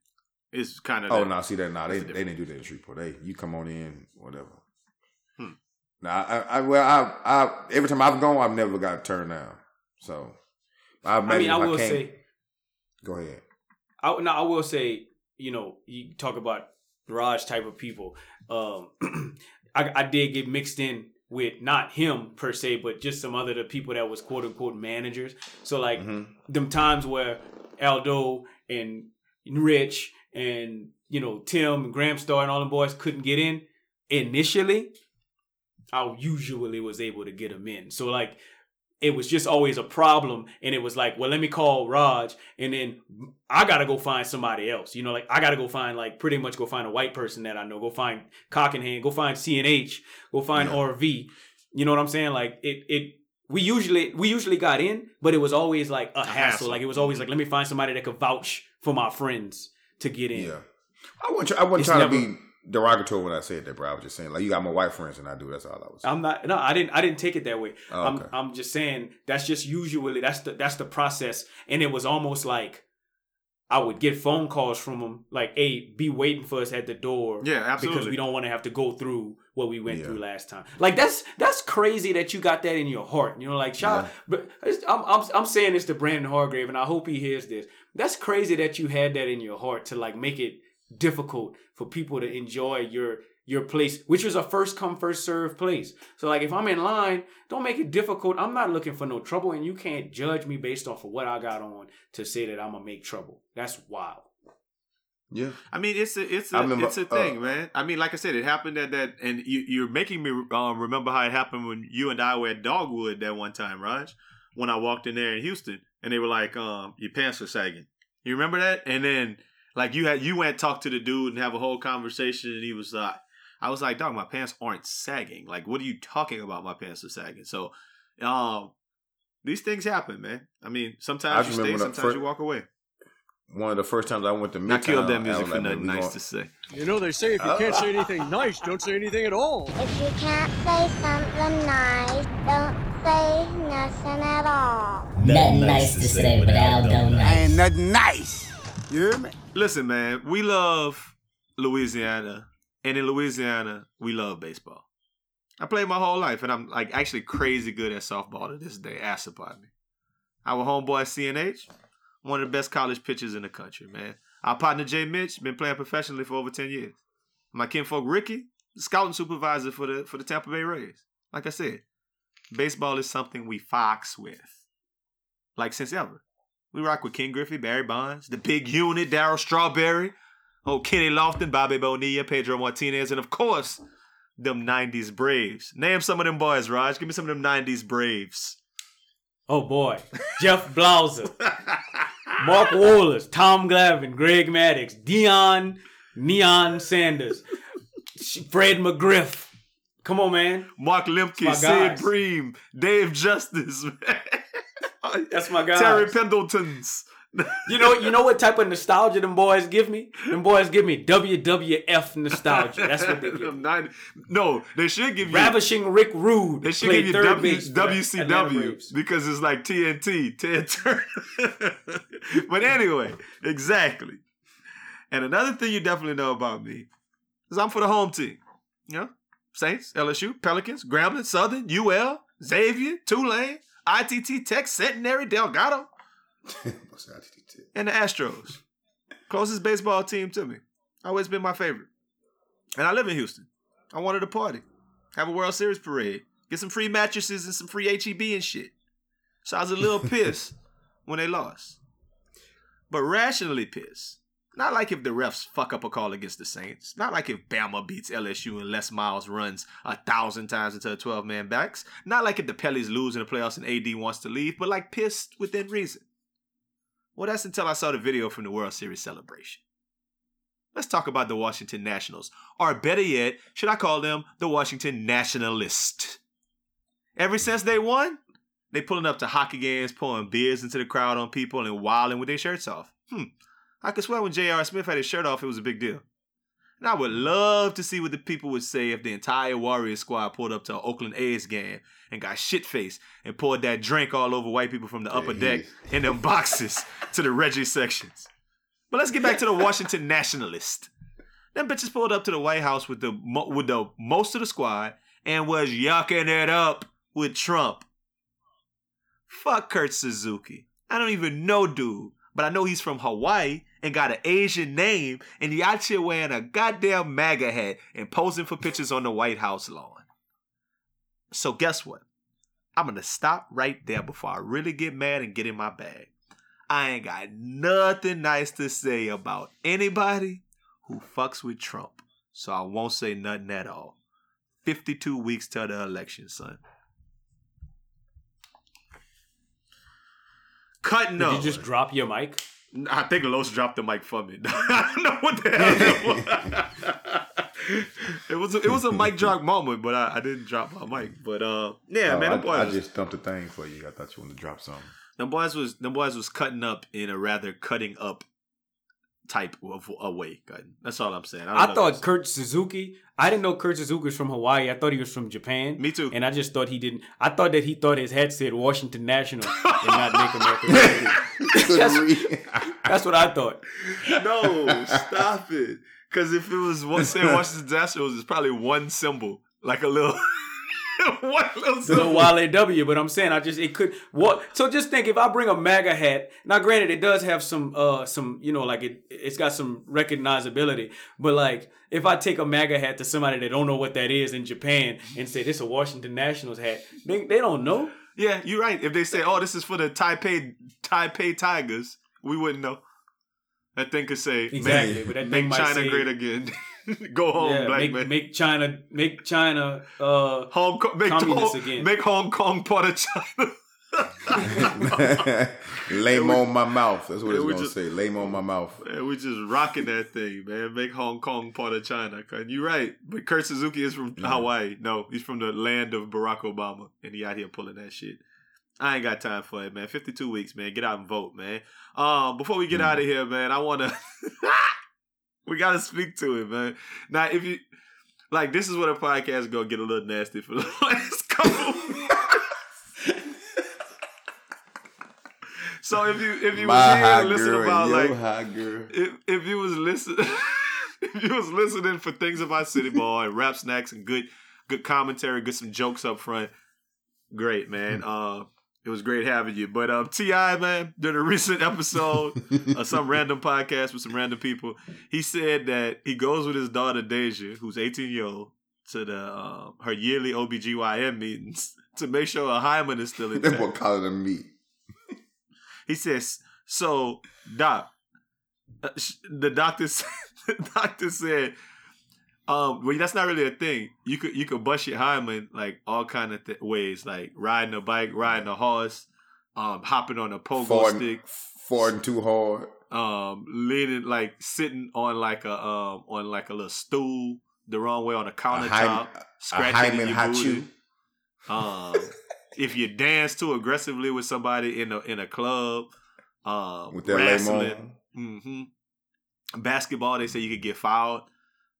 It's kind of Oh no, see that now they the they didn't do that in Shreveport. They you come on in whatever. Now I, I well I I every time I've gone I've never got turned down. So I, I mean, I will can't- say, go ahead. I, no, I will say, you know, you talk about Raj type of people. Um, I, I did get mixed in with not him per se, but just some other the people that was quote unquote managers. So like Mhm. them times where Aldo and Rich and you know Tim and Graham Star and all the boys couldn't get in initially, I usually was able to get them in. So like it was just always a problem, and it was like, well, let me call Raj, and then I gotta go find somebody else. You know, like I gotta go find like pretty much go find a white person that I know. Go find Cockenhand. Go find CNH. Go find Yeah. RV. You know what I'm saying? Like it it we usually we usually got in, but it was always like a, hassle. hassle. Like it was always mm-hmm. like, let me find somebody that could vouch for my friends to get in. Yeah. I wasn't try- I wasn't trying never- to be derogatory when I said that, bro. I was just saying like you got more white friends than I do. That's all I was. I'm not no, I didn't I didn't take it that way. Oh, I'm okay. I'm just saying that's just usually that's the that's the process. And it was almost like I would get phone calls from them like, hey, be waiting for us at the door. Yeah, absolutely. Because we don't want to have to go through what we went Yeah. through last time. Like that's that's crazy that you got that in your heart. You know, like shout but I'm, I'm I'm saying this to Brandon Hargrave and I hope he hears this. That's crazy that you had that in your heart to like make it difficult for people to enjoy your your place, which is a first come first serve place. So like if I'm in line, don't make it difficult. I'm not looking for no trouble, and you can't judge me based off of what I got on to say that I'm gonna make trouble. That's wild. yeah. I mean, it's a it's a I remember, it's a thing, uh, man. I mean, like I said, it happened at that, and you, you're making me um, remember how it happened when you and I were at Dogwood that one time, Raj. When I walked in there in Houston, and they were like, um, "Your pants are sagging." You remember that? And then, like, you had you went talk to the dude and have a whole conversation, and he was like, "I was like, dog, my pants aren't sagging. Like, what are you talking about? My pants are sagging." So, um, these things happen, man. I mean, I sometimes you stay, remember when I sometimes fir- you walk away. one of the first times I went to Midtown. Not killed that music for nothing nice gonna- say. You know, they say if you can't say anything nice, don't say anything at all. If you can't say something nice, don't say nothing at all. Nothing nice to say, but Aldo nice. Ain't nothing nice. You hear me? Listen, man, we love Louisiana, and in Louisiana, we love baseball. I played my whole life, and I'm like actually crazy good at softball to this day. About me. Our homeboy CNH, one of the best college pitchers in the country, man. Our partner Jay Mitch been playing professionally for over ten years. My kinfolk Ricky, scouting supervisor for the for the Tampa Bay Rays. Like I said, baseball is something we fox with, like since ever. We rock with Ken Griffey, Barry Bonds, the Big Unit, Darryl Strawberry, oh Kenny Lofton, Bobby Bonilla, Pedro Martinez, and of course, them '90s Braves. Name some of them boys, Raj. Give me some of them '90s Braves. Oh boy, Jeff Blauser, Mark Wallace, Tom Glavine, Greg Maddux, Deion Neon Sanders, Fred McGriff. Come on, man. Mark Lemke, Sid. Bream, Dave Justice, That's my guy. Terry Pendletons. You know, you know what type of nostalgia them boys give me? Them boys give me WWF nostalgia. That's what they give. Them me. 90 no, they should give you. Ravishing Rick Rude. They should give you third w, base for the Atlanta WCW because it's like TNT, Ted Turner. but anyway, exactly. And another thing you definitely know about me is I'm for the home team. You know, Saints, LSU, Pelicans, Grambling, Southern, UL, Xavier, Tulane, ITT, Tech, Centenary, Delgado, and the Astros. Closest baseball team to me. Always been my favorite. And I live in Houston. I wanted to party. Have a World Series parade. Get some free mattresses and some free HEB and shit. So I was a little pissed when they lost. But rationally pissed. Not like if the refs fuck up a call against the Saints. Not like if Bama beats LSU and Les Miles runs a thousand times into a 12 man backs. Not like if the Pellies lose in the playoffs and AD wants to leave, but like pissed within reason. Well, that's until I saw the video from the World Series celebration. Let's talk about the Washington Nationals, or better yet, should I call them the Washington Nationalists? Ever since they won, they pulling up to hockey games, pouring beers into the crowd on people, and wilding with their shirts off. Hmm. I could swear when J.R. Smith had his shirt off, it was a big deal. And I would love to see what the people would say if the entire Warriors squad pulled up to an Oakland A's game and got shit faced and poured that drink all over white people from the upper deck in them boxes to the Reggie sections. But let's get back to the Washington Nationalist. Them bitches pulled up to the White House with the with the most of the squad and was yucking it up with Trump. Fuck Kurt Suzuki. I don't even know dude, but I know he's from Hawaii and got an Asian name, and he wearing a goddamn MAGA hat and posing for pictures on the White House lawn. So guess what? I'm gonna stop right there before I really get mad and get in my bag. I ain't got nothing nice to say about anybody who fucks with Trump. So I won't say nothing at all. 52 weeks till the election, son. Cutting Did up. you just drop your mic? I think Los dropped the mic for me. I don't know what the hell that was. it was a, it was a mic drop moment, but I, I didn't drop my mic. But uh, yeah, Oh, man, I, boys, I just dumped a thing for you. I thought you wanted to drop something. them boys was them boys was cutting up in a rather cutting up type of a way. That's all I'm saying. don't I thought Kurt Suzuki. I didn't know Kurt Suzuki was from Hawaii. I thought he was from Japan. Me too. And I just thought he didn't. I thought that he thought his head said Washington National and not Make America Great Again. That's what I thought. no, stop it. Because if it was one say Washington Nationals, it's probably one symbol, like a little, one little The. Wale W, but I'm saying I just it could what so just think if I bring a MAGA hat, now granted it does have some uh some you know like it it's got some recognizability, but like if I take a MAGA hat to somebody that don't know what that is in Japan and say this is a Washington Nationals hat, they, they don't know. Yeah, you're right. If they say, "Oh, this is for the Taipei Taipei Tigers," we wouldn't know. That thing could say, Exactly, "Make, but that thing make China say- great again." Go home, yeah, black make, man. make China make China uh Hong Kong, make, communist Hong, again. make Hong Kong part of China. Lame on my mouth. That's what it's gonna just- say. Lame on my mouth. Man, we just rocking that thing, man. Make Hong Kong part of China. And you're right. But Kurt Suzuki is from Hawaii. No, he's from the land of Barack Obama. And he out here pulling that shit. I ain't got time for it, man. 52 weeks, man. Get out and vote, man. Um, before we get out of here, man, I want to. we got to speak to it, man. Now, if you like, this is what a podcast is gonna get a little nasty for the last couple. so if you if you My was here to listen about like if if you was listening if you was listening for things about City Ball and rap snacks and good good commentary, good some jokes up front, great man. Uh, it was great having you. But um, T.I. man, during a recent episode of some random podcast with some random people, he said that he goes with his daughter Deyjah, who's 18 year old, to the uh, her yearly OBGYN meetings to make sure her hymen is still That intact. boy calling them meat. He says, "So, doc, uh, sh- the doctor, said, the doctor said, um, well, that's not really a thing. You could you could bust your hymen like all kind of th- ways, like riding a bike, riding a horse, um, hopping on a pogo Farting, stick, farting too hard. um, leaning like sitting on like a um on like a little stool the wrong way on a A countertop, a scratching in hymen your booty. you. Um, if you dance too aggressively with somebody in a in a club, um, With wrestling, lemon. hmm basketball, they say you could get fouled,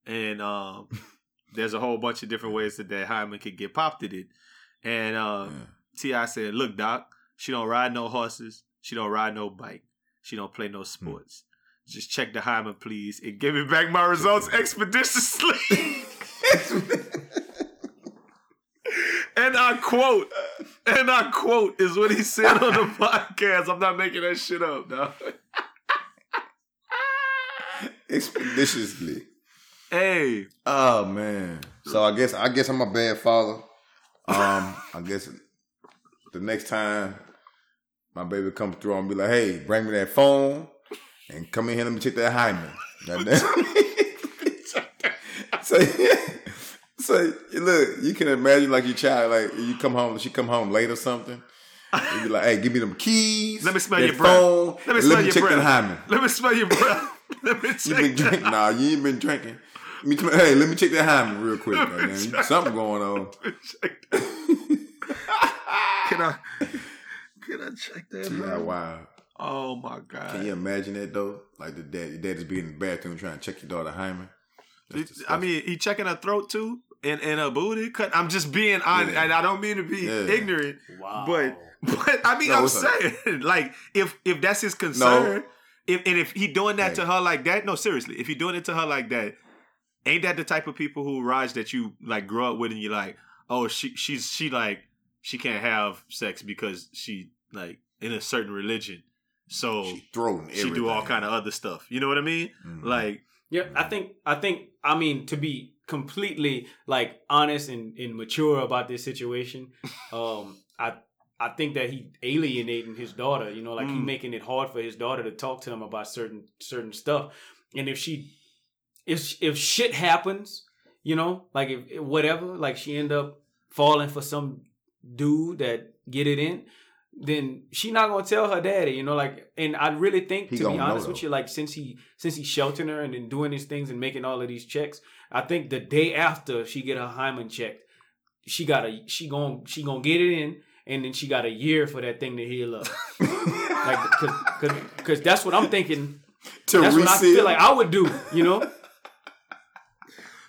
and um, there's a whole bunch of different ways that that hymen could get popped at it. And uh, T.I. said, "Look, doc, she don't ride no horses, she don't ride no bike, she don't play no sports." Just check the hymen, please, and give me back my results expeditiously. And I quote, and I quote is what he said on the podcast. I'm not making that shit up, dog. Expeditiously. Hey, Oh man. So I guess I guess I'm a bad father. Um, I guess the next time my baby comes through, I'm be like, hey, bring me that phone and come in here, let me check that hymen. So, so look, you can imagine like your child, like you come home, she come home late or something. You be like, hey, give me them keys. let me smell your breath. phone, Let me smell let me your check breath. that hymen. Let me smell your breath. Let me check You been drinking? Nah, you ain't been drinking. Let me tell- hey, let me check that hymen real quick. goddamn. Something going on. Check that. Can I? Can I check that? Yeah, wow. Oh my god! Can you imagine that though? Like the dad, your dad is being in the bathroom trying to check your daughter hymen. I mean, he checking her throat too, and and her booty. Cut. I'm just being honest, Yeah. and I don't mean to be Yeah. ignorant, Wow. but but I mean, No, I'm it's a- saying like if if that's his concern, if and if he doing that to her like that, no, seriously, if he doing it to her like that, ain't that the type of people who rise that you like grow up with, and you're like, oh, she she's she like she can't have sex because she like in a certain religion, so she throwing she do all kind of other stuff. You know what I mean? Mhm. Like Yeah, I think I think I mean to be completely like honest and, and mature about this situation, um, I I think that he alienating his daughter, you know, like he Mm. making it hard for his daughter to talk to him about certain certain stuff. And if she if if shit happens, you know, like if whatever, like she end up falling for some dude that get it in, then she not gonna tell her daddy, you know, like and I really think He to be gonna honest with you, like since he since he's sheltering her and then doing these things and making all of these checks, I think the day after she get her hymen checked, she got a she gon' she gonna get it in and then she got a year for that thing to heal up. like cause, cause, cause that's what I'm thinking. to That's what I feel like I would do, you know?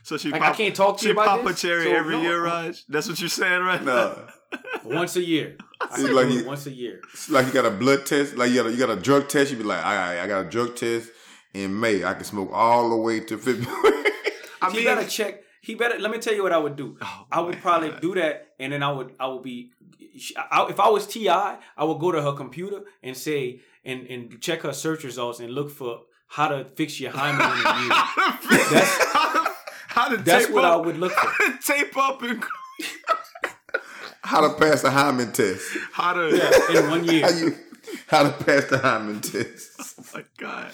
So she Like pop, I can't talk to she you about pop a cherry so every no. year, Raj. That's what you're saying, right? now? no, Once a year. I It's like you- once a year. it's like you got a blood test, like you got a, you got a drug test. You'd be like, all right, I got a drug test in May. I can smoke all the way to February. I he mean, better check. He better. Let me tell you what I would do. Oh, I would probably God. do that, and then I would. I would be. I, if I was T.I., I would go to her computer and say and and check her search results and look for how to fix your hymen in a year. That's- how to, That's tape what I would look for. tape up and how to pass the hymen test? how to. Yeah, in one year. How you how to pass the hymen test? Oh my god!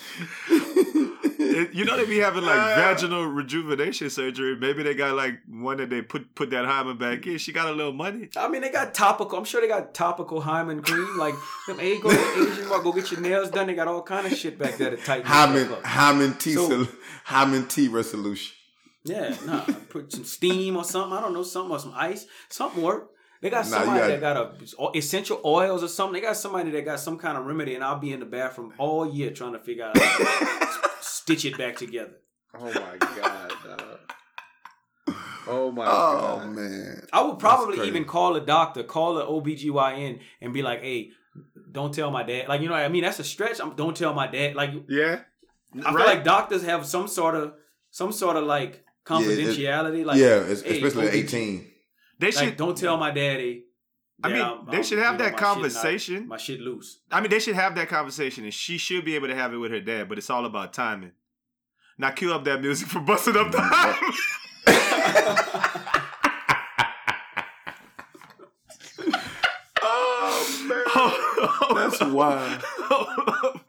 It- you know they be having like ah. vaginal rejuvenation surgery. Maybe they got like one that they put put that hymen back in. She got a little money. I mean, they got topical. I'm sure they got topical hymen cream. Like, them, hey, go to Asian Mart, go get your nails done. They got all kind of shit back there to tighten Hymen stuff hymen T So- hymen T resolution. Yeah, nah, put some steam or something. I don't know, something or some ice. Something work. They got Nah, somebody gotta- that got a essential oils or something. They got somebody that got some kind of remedy, and I'll be in the bathroom all year trying to figure out how to stitch it back together. Oh my god. dog. Oh my Oh god. man. I would probably even call a doctor, call the OBGYN, and be like, "Hey, don't tell my dad." Like, you know, what I mean, that's a stretch. I'm, don't tell my dad. Like, Yeah. I feel like doctors have some sort of, some sort of like confidentiality. like, yeah, it's, hey, especially at OBG eighteen. they Like, should. don't tell my daddy. I mean, I'm- they I'm, should have you know, that my shit not- conversation. My shit loose. I mean, they should have that conversation, and she should be able to have it with her dad. But it's all about timing. Now, cue up that music for busting up the mm-hmm. oh man, that's wild.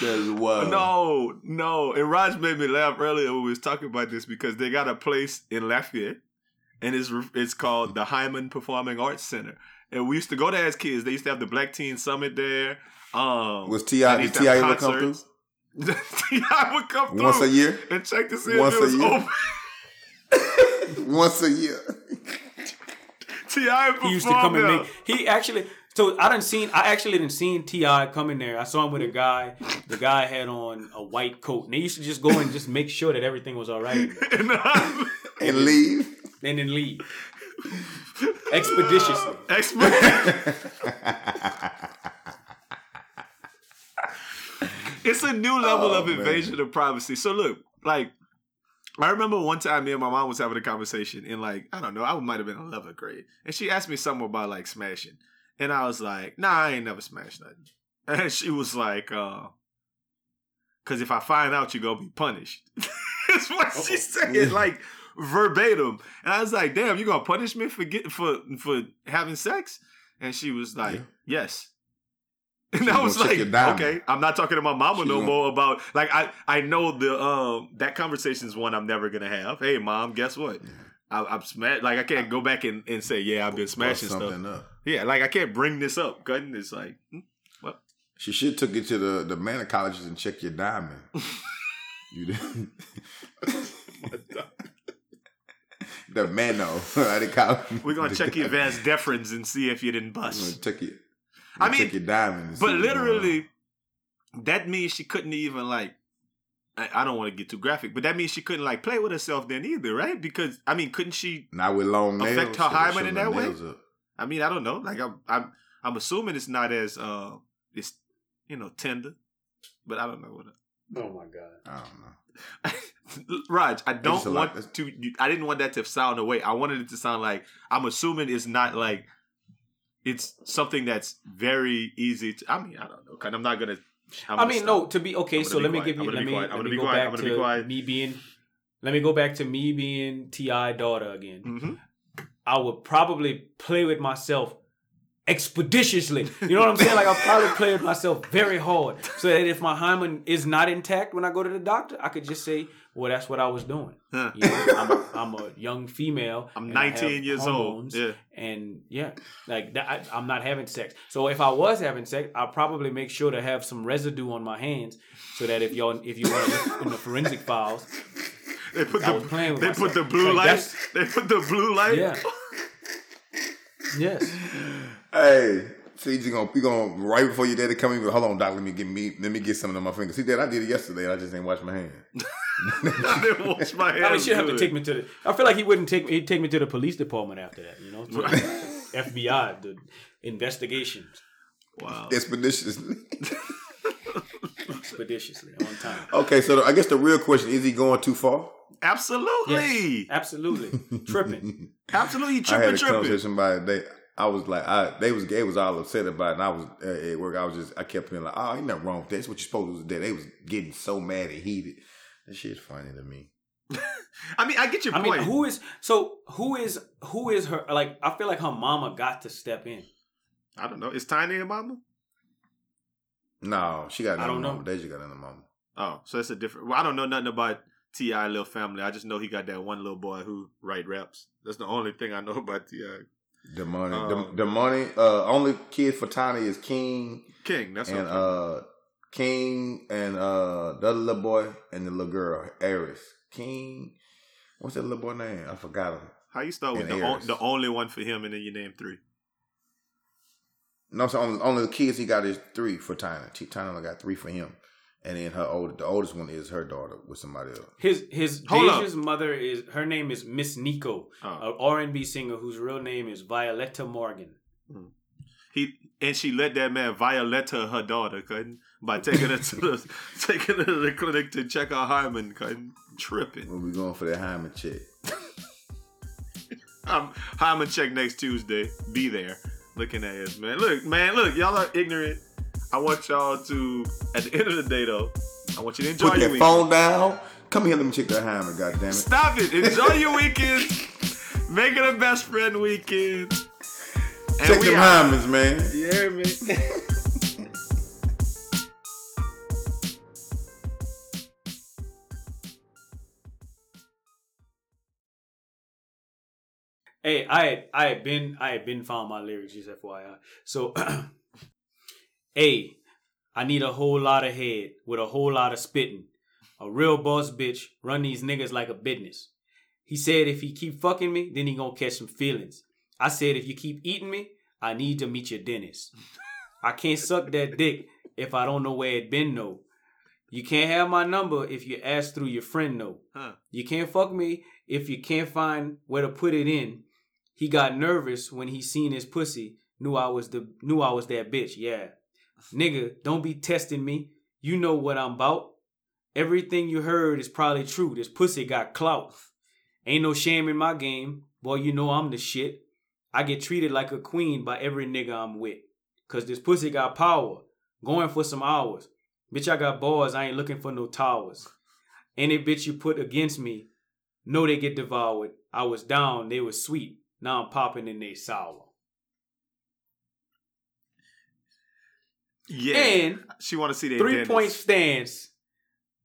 That's wild. No, no. And Raj made me laugh earlier when we was talking about this because they got a place in Lafayette, and it's it's called the Heymann Performing Arts Center. And we used to go there as kids. They used to have the Black Teen Summit there. Um, Was T.I. and did used to have T.I. ever come through concerts. T.I. would come through once a year? and check to see if Once it a was year? open. Once a year. T.I. He used to come and make. He actually. So I didn't seen. I actually didn't seen T.I. come in there. I saw him with a guy. The guy had on a white coat, and they used to just go and just make sure that everything was all right, there. And, uh, And leave. and then leave expeditiously. Expert. it's a new level Oh, of man. invasion of privacy. So look, like I remember one time me and my mom was having a conversation in like, I don't know, I might have been in 11th grade. And she asked me something about like smashing. And I was like, nah, I ain't never smashed nothing. And she was like, uh, cause if I find out, you're gonna be punished. That's what she said, like verbatim. And I was like, damn, you gonna punish me for get for for having sex? And she was like, Yeah. yes. And She I was like, okay, I'm not talking to my mama She no gonna- more about like I I know the um that conversation is one I'm never gonna have. Hey, mom, guess what? I, I'm smashed. Like I can't go back and, and say, yeah, I've been smashing stuff. up. Yeah, like I can't bring this up. Cutting it's like, hmm, well, She should took you to the the man colleges and check your diamond. you didn't. the mano. I didn't call we're gonna check your vas deferens and see if you didn't bust. check your. I I mean, check your diamond. But on. literally, that means she couldn't even like. I, I don't want to get too graphic, but that means she couldn't like play with herself then either, right? Because I mean, couldn't she? not with long nails. affect her so hymen in that way? up. I mean, I don't know. Like I'm, I'm, I'm assuming it's not as uh, it's you know tender, but I don't know what. Oh my god. I don't know. Raj, I don't a lot. want to. I didn't want that to sound away. I wanted it to sound like I'm assuming it's not like it's something that's very easy to. I mean, I don't know. Cause I'm not gonna. I mean, stop. no. To be okay, so gonna let be me give you. Let me. quiet. Let me go quiet. Back gonna be quiet. me being. Let me go back to me being T.I. daughter again. Mhm. I would probably play with myself expeditiously. You know what I'm saying? Like I'll probably play with myself very hard, so that if my hymen is not intact when I go to the doctor, I could just say, "Well, that's what I was doing." Huh. You know, I'm, a, I'm a young female. I'm 19 have years old. Yeah. and yeah, like that, I, I'm not having sex. So if I was having sex, I'll probably make sure to have some residue on my hands, so that if y'all, if you want to look in the forensic files, They put I the they put the blue Like, light. They put the blue light. yeah, yes. Hey, so you just gonna you gonna right before your daddy come in? Hold on, doc. Let me get me. Let me get something on my fingers. See, dad, I did it yesterday. and I just ain't wash my hand. I didn't wash my hands. I mean, she'd have to take me to the. I feel like he wouldn't take me. He'd take me to the police department after that. You know, to the FBI, the investigations Wow. Expeditiously. expeditiously on time. okay, so the, I guess the real question is: He going too far? Absolutely. Yes, absolutely tripping. Absolutely tripping. I had tripping, a tripping. conversation about it. They, I was like, I they was they was all upset about it, and I was uh, at work. I was just I kept being like, oh, ain't nothing wrong with that. That's what you're supposed to do. They was getting so mad and heated. That shit's funny to me. I mean, I get your point. I point. mean, who is so? Who is who is her? Like, I feel like her mama got to step in. I don't know. Is Tiny a mama? No, she got I don't know. mama. Deyjah got another mama. Oh, so that's a different. Well, I don't know nothing about T.I. little family. I just know he got that one little boy who write raps. That's the only thing I know about T.I. The money, Um, the, money. Uh, only kid for Tiny is King King. That's and uh, King and uh, the other little boy and the little girl, Heiress. King, what's that little boy name? I forgot him. How you start with the, on, the only one for him, and then you name three. No, so only, only the kids he got is three for Tiny. T- Tiny only got three for him, and then her old the oldest one is her daughter with somebody else. His his Hold up. Deyjah's mother is her name is Miss Niko, Oh. a R and B singer whose real name is Violetta Morgan. He and she let that man Violetta her daughter, couldn't by taking her to the taking her to the clinic to check out hymen, couldn't tripping. When we going for that hymen check. Um, hymen check next Tuesday. Be there. Looking at us, man. Look, man, look, y'all are ignorant. I want y'all to, at the end of the day, though, I want you to enjoy Put your that weekend. phone down. Come here, let me check that hymen. God damn it. Stop it. Enjoy your weekend. Make it a best friend weekend. And Check we them out. Hymens, man. You hear me? Hey, I had I had been I had been found my lyrics, just FYI. So Hey, I need a whole lot of head with a whole lot of spitting. A real boss bitch run these niggas like a business. He said if he keep fucking me, then he gonna catch some feelings. I said if you keep eating me, I need to meet your dentist. I can't suck that dick if I don't know where it been no. You can't have my number if you ask through your friend no. Huh. You can't fuck me if you can't find where to put it in. He got nervous when he seen his pussy. Knew I was the knew I was that bitch. Yeah. Nigga, don't be testing me. You know what I'm about. Everything you heard is probably true. This pussy got clout. Ain't no shame in my game. Boy, you know I'm the shit. I get treated like a queen by every nigga I'm with. Cause this pussy got power. Going for some hours. Bitch, I got balls. I ain't looking for no towers. Any bitch you put against me, know they get devoured. I was down, they was sweet. Now I'm popping and they sour. Yeah. And she want to see that Three dentist. point stance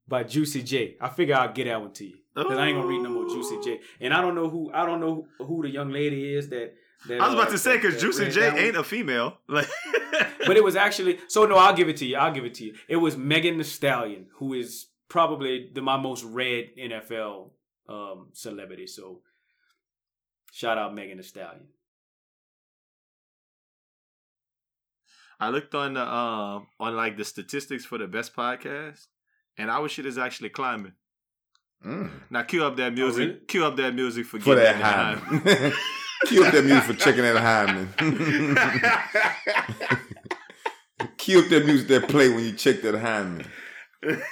by Juicy J. I figure I'll get that one to you. Cause I ain't gonna read no more Juicy J. And I don't know who I don't know who, the young lady is that. that I was about uh, to say because Juicy J that one. ain't a female. Like, but it was actually so no i'll give it to you i'll give it to you it was Megan Thee Stallion who is probably the my most read nfl um celebrity so shout out Megan Thee Stallion I looked on the um on like the statistics for the best podcast, and our shit is actually climbing. Mm. Now cue up that music. really? Cue up that music for, For that in hymen. Cue up that music for checking that hymen. Cue up that music that play when you check that hymen.